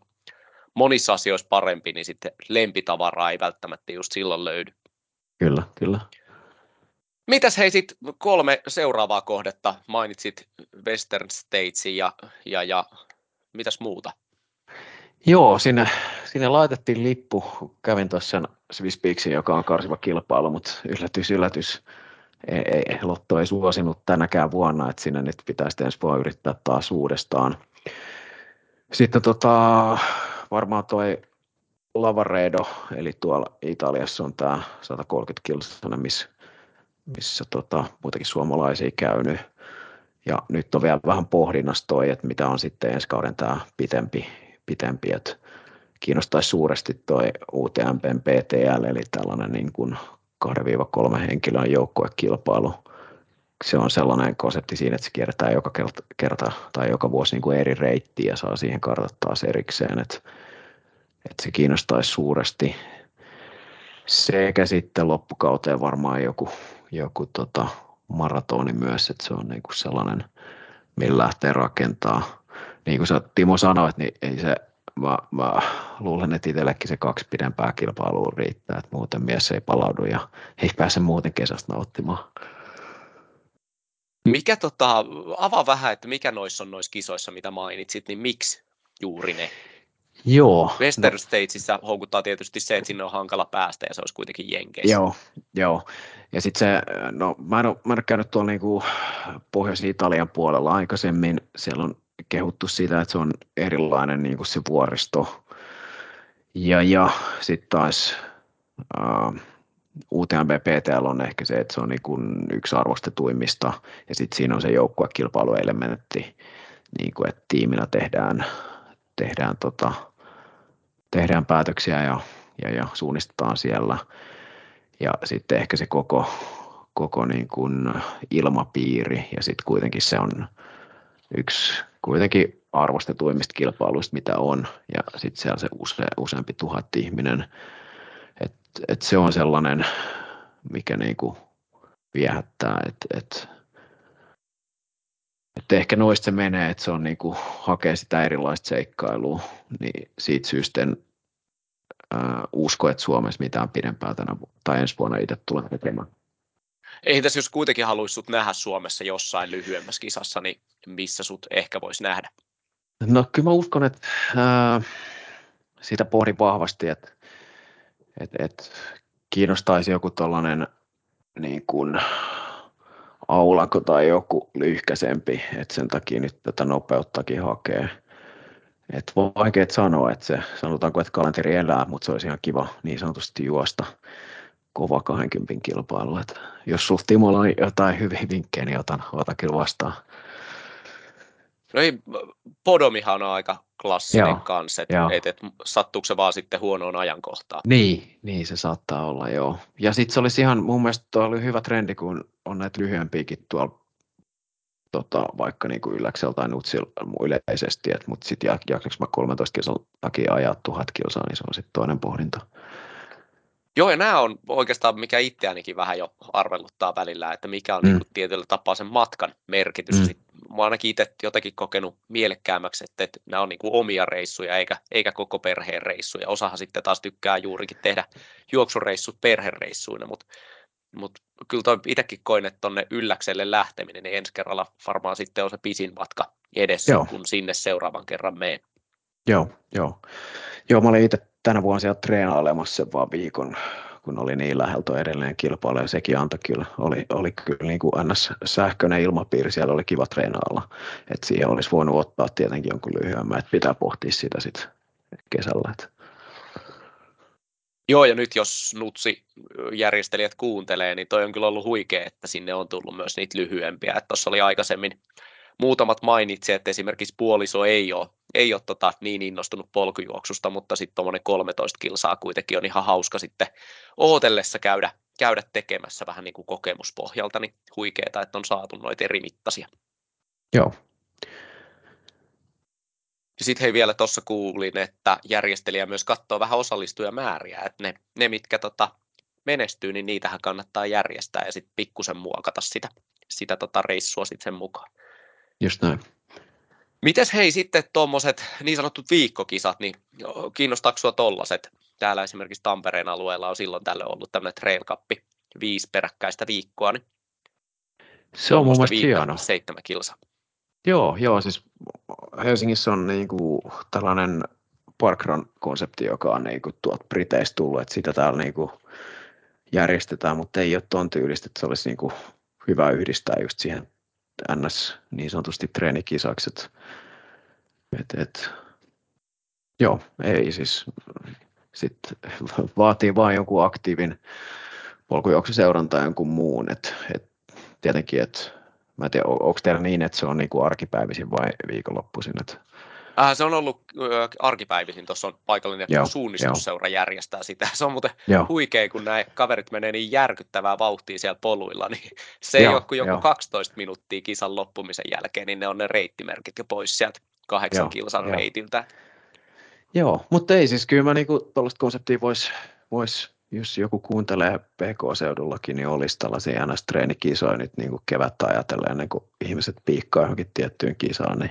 monissa asioissa parempi, niin sitten lempitavaraa ei välttämättä just silloin löydy. Kyllä, kyllä. Mitäs hei sit kolme seuraavaa kohdetta? Mainitsit Western Statesin ja, ja, ja mitäs muuta? Joo, sinne, sinne laitettiin lippu. Kävin tuossa Swiss Peaksin, joka on karsiva kilpailu, mutta yllätys, yllätys. Ei, ei, Lotto ei suosinut tänäkään vuonna, että sinne nyt pitäisi ensi vuonna yrittää taas uudestaan. Sitten tota, varmaan toi Lavaredo, eli tuolla Italiassa on tämä 130 kilsainen, missä, missä tota, muitakin suomalaisia käynyt. Ja nyt on vielä vähän pohdinnassa toi, että mitä on sitten ensi kauden tämä pitempi, pitempi että kiinnostaisi suuresti toi UTMPn PTL, eli tällainen niin kuin 2-3 henkilön joukkuekilpailu. Se on sellainen konsepti siinä, että se kierretään joka kerta, kerta tai joka vuosi niin kuin eri reittiä ja saa siihen kartat taas erikseen, että, että se kiinnostaisi suuresti. Sekä sitten loppukauteen varmaan joku, joku tota maratoni myös, että se on niin kuin sellainen, millä lähtee rakentaa. Niin kuin sä Timo sanoit, niin ei se mä, mä luulen, että itsellekin se kaksi pidempää kilpailua riittää, että muuten mies ei palaudu ja ei pääse muuten kesästä nauttimaan. Mikä tota, avaa vähän, että mikä noissa on noissa kisoissa, mitä mainitsit, niin miksi juuri ne? Joo. Western no, Statesissa houkuttaa tietysti se, että sinne on hankala päästä ja se olisi kuitenkin Jenkeissä. Joo, joo. Ja sitten se, no mä en ole, mä en ole käynyt tuolla niinku Pohjois-Italian puolella aikaisemmin. Siellä on kehuttu sitä, että se on erilainen niinku se vuoristo. Ja, ja sitten taas uh, UTMB PTL on ehkä se, että se on niinku yksi arvostetuimmista ja sitten siinä on se joukkuekilpailuelementti, niinku, että tiimillä tehdään, tehdään, tota, tehdään päätöksiä ja, ja, ja suunnistetaan siellä. Ja sitten ehkä se koko, koko niin kuin ilmapiiri ja sitten kuitenkin se on yksi kuitenkin arvostetuimmista kilpailuista, mitä on. Ja sitten siellä se use, useampi tuhat ihminen et, et se on sellainen, mikä niinku viehättää, että et, et ehkä noista se menee, että se on niinku, hakee sitä erilaista seikkailua, niin siitä syystä en ää, usko, että Suomessa mitään pidempää tänä tai ensi vuonna itse tulee tekemään. Ei tässä jos kuitenkin haluaisi sut nähdä Suomessa jossain lyhyemmässä kisassa, niin missä sut ehkä voisi nähdä? No kyllä mä uskon, että ää, siitä pohdin vahvasti, että et, et kiinnostaisi joku tällainen niin kuin aulako tai joku lyhkäsempi, että sen takia nyt tätä nopeuttakin hakee. Et vaikea sanoa, että se, sanotaanko, että kalenteri elää, mutta se olisi ihan kiva niin sanotusti juosta kova 20 kilpailu. Et jos sulla Timolla on jotain hyviä vinkkejä, niin otan, otan kyllä vastaan. No ei, Podomihan on aika klassinen joo, kanssa, että et, et, sattuuko se vaan sitten huonoon ajankohtaan. Niin, niin se saattaa olla, joo. Ja sitten se olisi ihan, mun mielestä tuo oli hyvä trendi, kun on näitä lyhyempiäkin tuolla tota, vaikka niin kuin Ylläksellä tai Nutsilla yleisesti, mutta sitten jaksaanko mä 13 kilsan takia ajaa tuhat kilsaa, niin se on sitten toinen pohdinta. Joo, ja nämä on oikeastaan, mikä itseänikin vähän jo arveluttaa välillä, että mikä on mm. niin kuin tietyllä tapaa sen matkan merkitys. Mm. mä oon ainakin itse jotenkin kokenut mielekkäämmäksi, että, että nämä on niin kuin omia reissuja eikä, eikä koko perheen reissuja. Osahan sitten taas tykkää juurikin tehdä juoksureissut perhereissuina, mutta mutta kyllä toi itsekin koin, että tuonne Ylläkselle lähteminen, niin ensi kerralla varmaan sitten on se pisin matka edessä, joo. kun sinne seuraavan kerran menen. Joo, joo. Joo, mä olin itse tänä vuonna siellä treenailemassa sen vaan viikon, kun oli niin läheltä edelleen kilpailu ja sekin antoi kyllä, oli, oli kyllä niin kuin ns. sähköinen ilmapiiri, siellä oli kiva treenailla, että siihen olisi voinut ottaa tietenkin jonkun lyhyemmän, että pitää pohtia sitä sitten kesällä. Että. Joo, ja nyt jos Nutsi-järjestelijät kuuntelee, niin toi on kyllä ollut huikea, että sinne on tullut myös niitä lyhyempiä. Tuossa oli aikaisemmin muutamat mainitsi, että esimerkiksi puoliso ei ole, ei ole tota niin innostunut polkujuoksusta, mutta sitten tuommoinen 13 kilsaa kuitenkin on ihan hauska sitten ootellessa käydä, käydä tekemässä vähän niin kuin kokemuspohjalta, niin huikeeta, että on saatu noita eri mittaisia. Joo. Sitten hei vielä tuossa kuulin, että järjestelijä myös katsoo vähän osallistujamääriä, että ne, ne mitkä tota, menestyy, niin niitähän kannattaa järjestää ja sitten pikkusen muokata sitä, sitä tota reissua sitten sen mukaan. Just näin. Mites hei sitten tuommoiset niin sanotut viikkokisat, niin kiinnostaako sinua tollaset? Täällä esimerkiksi Tampereen alueella on silloin tällöin ollut tämmöinen Trail Cup, viisi peräkkäistä viikkoa, niin se on mun mielestä hieno. Seitsemän kilsa. Joo, joo, siis Helsingissä on niin kuin tällainen parkrun-konsepti, joka on niin kuin tuolta Briteistä tullut, että sitä täällä niin kuin järjestetään, mutta ei ole tuon tyylistä, että se olisi niin kuin hyvä yhdistää just siihen ns. niin sanotusti treenikisaksi. Et, et, joo, ei siis. Sitten vaatii vain jonkun aktiivin polkujuoksuseuranta jonkun muun. Et, et, tietenkin, että mä en tiedä, onko teillä niin, että se on niin kuin arkipäivisin vai viikonloppuisin? Että Äh, se on ollut äh, arkipäivisin, tuossa on paikallinen joo, suunnistusseura joo. järjestää sitä. [laughs] Se on muuten joo. huikea, kun nämä kaverit menee niin järkyttävää vauhtia siellä poluilla, niin [laughs] se joo, ei ole kuin joku joo. 12 minuuttia kisan loppumisen jälkeen, niin ne on ne reittimerkit jo pois sieltä kahdeksan joo, kilsan joo. reitiltä. Joo, mutta ei siis kyllä mä niinku tuollaista konseptia voisi, vois, jos joku kuuntelee PK-seudullakin, niin olisi tällaisia NS-treenikisoja nyt niin kuin kevättä ajatellen ennen kuin ihmiset piikkaa johonkin tiettyyn kisaan, niin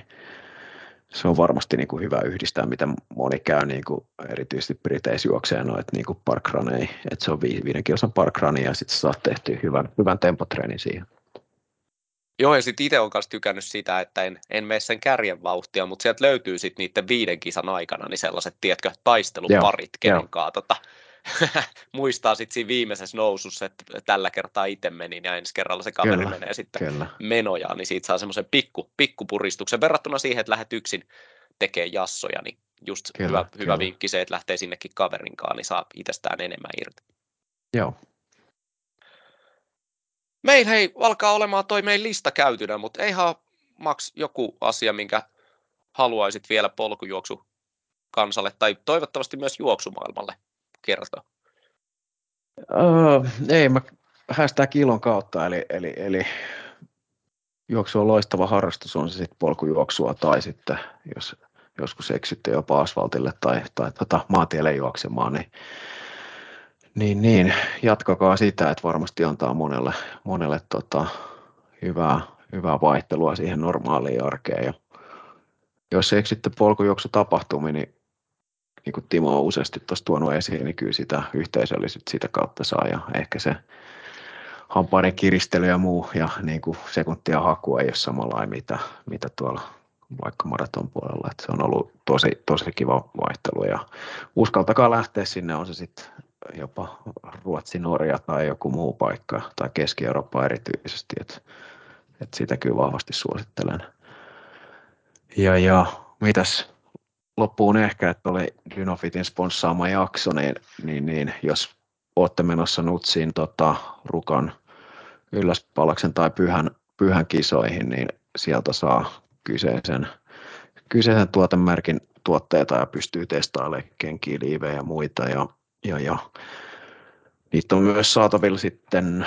se on varmasti niin kuin hyvä yhdistää, mitä moni käy niin kuin erityisesti Briteissä juokseen noita niin kuin parkrunei, että se on viiden kilsan parkrani ja sitten saat tehtyä hyvän, hyvän tempotreenin siihen. Joo, ja sitten itse olen kanssa tykännyt sitä, että en, en mene sen kärjen vauhtia, mutta sieltä löytyy sitten niiden viiden kisan aikana niin sellaiset, tiedätkö, taisteluparit, kenen kanssa tota, [laughs] muistaa sitten siinä viimeisessä nousussa, että tällä kertaa itse menin ja ensi kerralla se kaveri kyllä, menee sitten kyllä. menojaan, niin siitä saa semmoisen pikku, pikkupuristuksen verrattuna siihen, että lähdet yksin tekemään jassoja, niin just kyllä, hyvä, kyllä. hyvä vinkki se, että lähtee sinnekin kaverinkaan, niin saa itsestään enemmän irti. Joo. Meillä hei, alkaa olemaan toi meidän lista käytynä, mutta eihän Max joku asia, minkä haluaisit vielä polkujuoksu kansalle tai toivottavasti myös juoksumaailmalle kertoa? Uh, ei, mä hästää kilon kautta, eli, eli, eli juoksu on loistava harrastus, on se sitten polkujuoksua tai sitten jos joskus eksytte jopa asfaltille tai, tai tota, maantielle juoksemaan, niin, niin, niin jatkakaa sitä, että varmasti antaa monelle, monelle tota, hyvää, hyvää vaihtelua siihen normaaliin arkeen. Ja jos eksytte polkujuoksu tapahtumiin, niin niin kuin Timo on useasti tuossa tuonut esiin, niin kyllä sitä yhteisöllisyyttä sitä kautta saa ja ehkä se hampaiden kiristely ja muu ja niin kuin sekuntia haku ei ole samalla mitä, mitä tuolla vaikka maraton puolella. Että se on ollut tosi, tosi kiva vaihtelu ja uskaltakaa lähteä sinne, on se sitten jopa Ruotsi, Norja tai joku muu paikka tai Keski-Eurooppa erityisesti, että, että sitä kyllä vahvasti suosittelen. Ja, ja mitäs loppuun ehkä, että oli Dynofitin sponssaama jakso, niin, niin, niin jos olette menossa Nutsiin tota, Rukan ylläspalaksen tai pyhän, pyhän kisoihin, niin sieltä saa kyseisen, kyseisen tuotemerkin tuotteita ja pystyy testailemaan kenkiä, liivejä ja muita. Ja, ja, ja niitä on myös saatavilla sitten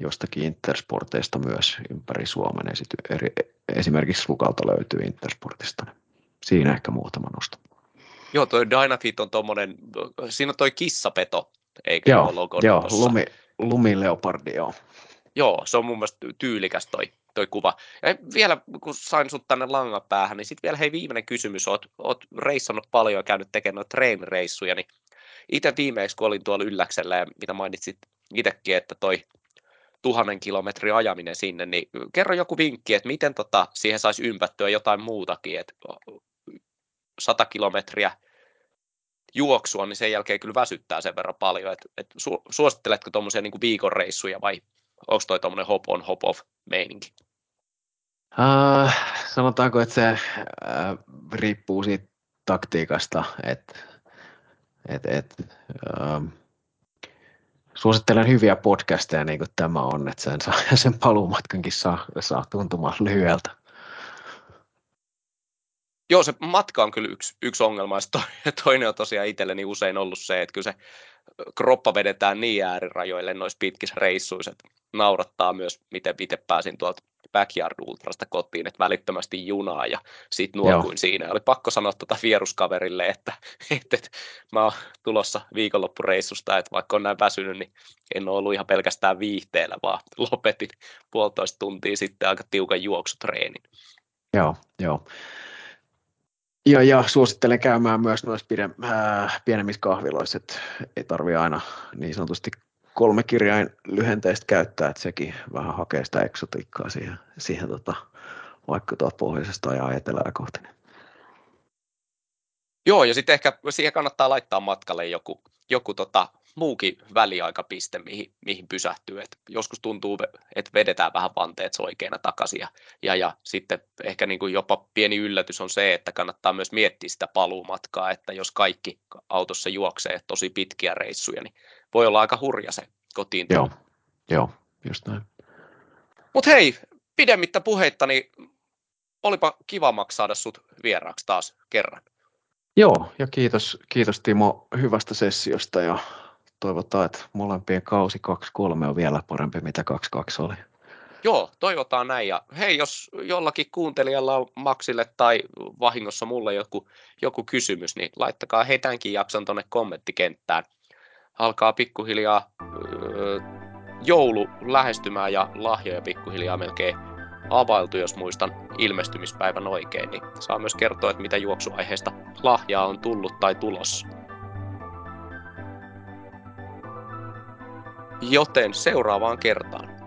jostakin Intersporteista myös ympäri Suomen. Esity, eri, esimerkiksi Rukalta löytyy Intersportista siinä ehkä muutama nosto. Joo, toi Dynafit on tuommoinen, siinä on toi kissapeto, eikä joo, ole joo, lumi, lumileopardi, joo. Joo, se on mun mielestä tyylikäs toi, toi kuva. Ja vielä, kun sain sut tänne langan päähän, niin sitten vielä hei viimeinen kysymys. Oot, oot reissannut paljon ja käynyt tekemään noita treenireissuja, niin itse viimeksi, kun olin tuolla ylläksellä ja mitä mainitsit itsekin, että toi tuhannen kilometrin ajaminen sinne, niin kerro joku vinkki, että miten tota, siihen saisi ympättyä jotain muutakin, että 100 kilometriä juoksua, niin sen jälkeen kyllä väsyttää sen verran paljon. Et, et su, suositteletko tuommoisia niin viikon reissuja vai onko toi tuommoinen hop on, hop off meininki? Uh, sanotaanko, että se uh, riippuu siitä taktiikasta, että et, et, uh, suosittelen hyviä podcasteja niin kuin tämä on, että sen, [laughs] sen paluumatkankin saa, saa tuntumaan lyhyeltä. Joo, se matka on kyllä yksi, yksi ongelma. Ja [laughs] toinen on tosiaan itselleni usein ollut se, että kyllä se kroppa vedetään niin äärirajoille noissa pitkissä reissuissa, että naurattaa myös, miten itse pääsin tuolta Backyard Ultrasta kotiin, että välittömästi junaa ja sitten nuokuin Joo. siinä. Oli pakko sanoa tuota vieruskaverille, että, [laughs] että, että mä oon tulossa viikonloppureissusta, että vaikka on näin väsynyt, niin en ole ollut ihan pelkästään viihteellä, vaan [laughs] lopetin puolitoista tuntia sitten aika tiukan juoksutreenin. Joo, joo. Ja, ja suosittelen käymään myös noissa pide, äh, pienemmissä kahviloissa, että ei tarvi aina niin sanotusti kolme kirjain lyhenteistä käyttää, että sekin vähän hakee sitä eksotiikkaa siihen, siihen tota, vaikka tuolta pohjoisesta ja etelää kohti. Joo, ja sitten ehkä siihen kannattaa laittaa matkalle joku, joku tota, muukin väliaikapiste, mihin, mihin pysähtyy. Et joskus tuntuu, että vedetään vähän vanteet soikeena takaisin. Ja, ja, ja sitten ehkä niin kuin jopa pieni yllätys on se, että kannattaa myös miettiä sitä paluumatkaa, että jos kaikki autossa juoksee tosi pitkiä reissuja, niin voi olla aika hurja se kotiin. Joo, joo just näin. Mutta hei, pidemmittä puheitta, niin olipa kiva maksaa sut vieraaksi taas kerran. Joo, ja kiitos, kiitos Timo hyvästä sessiosta ja toivotaan, että molempien kausi 2-3 on vielä parempi, mitä 2-2 oli. Joo, toivotaan näin. Ja hei, jos jollakin kuuntelijalla on Maxille tai vahingossa mulle joku, joku kysymys, niin laittakaa he tämänkin jakson tuonne kommenttikenttään. Alkaa pikkuhiljaa öö, joulu lähestymään ja lahjoja pikkuhiljaa melkein availtu, jos muistan ilmestymispäivän oikein, niin saa myös kertoa, että mitä juoksuaiheesta lahjaa on tullut tai tulossa. Joten seuraavaan kertaan.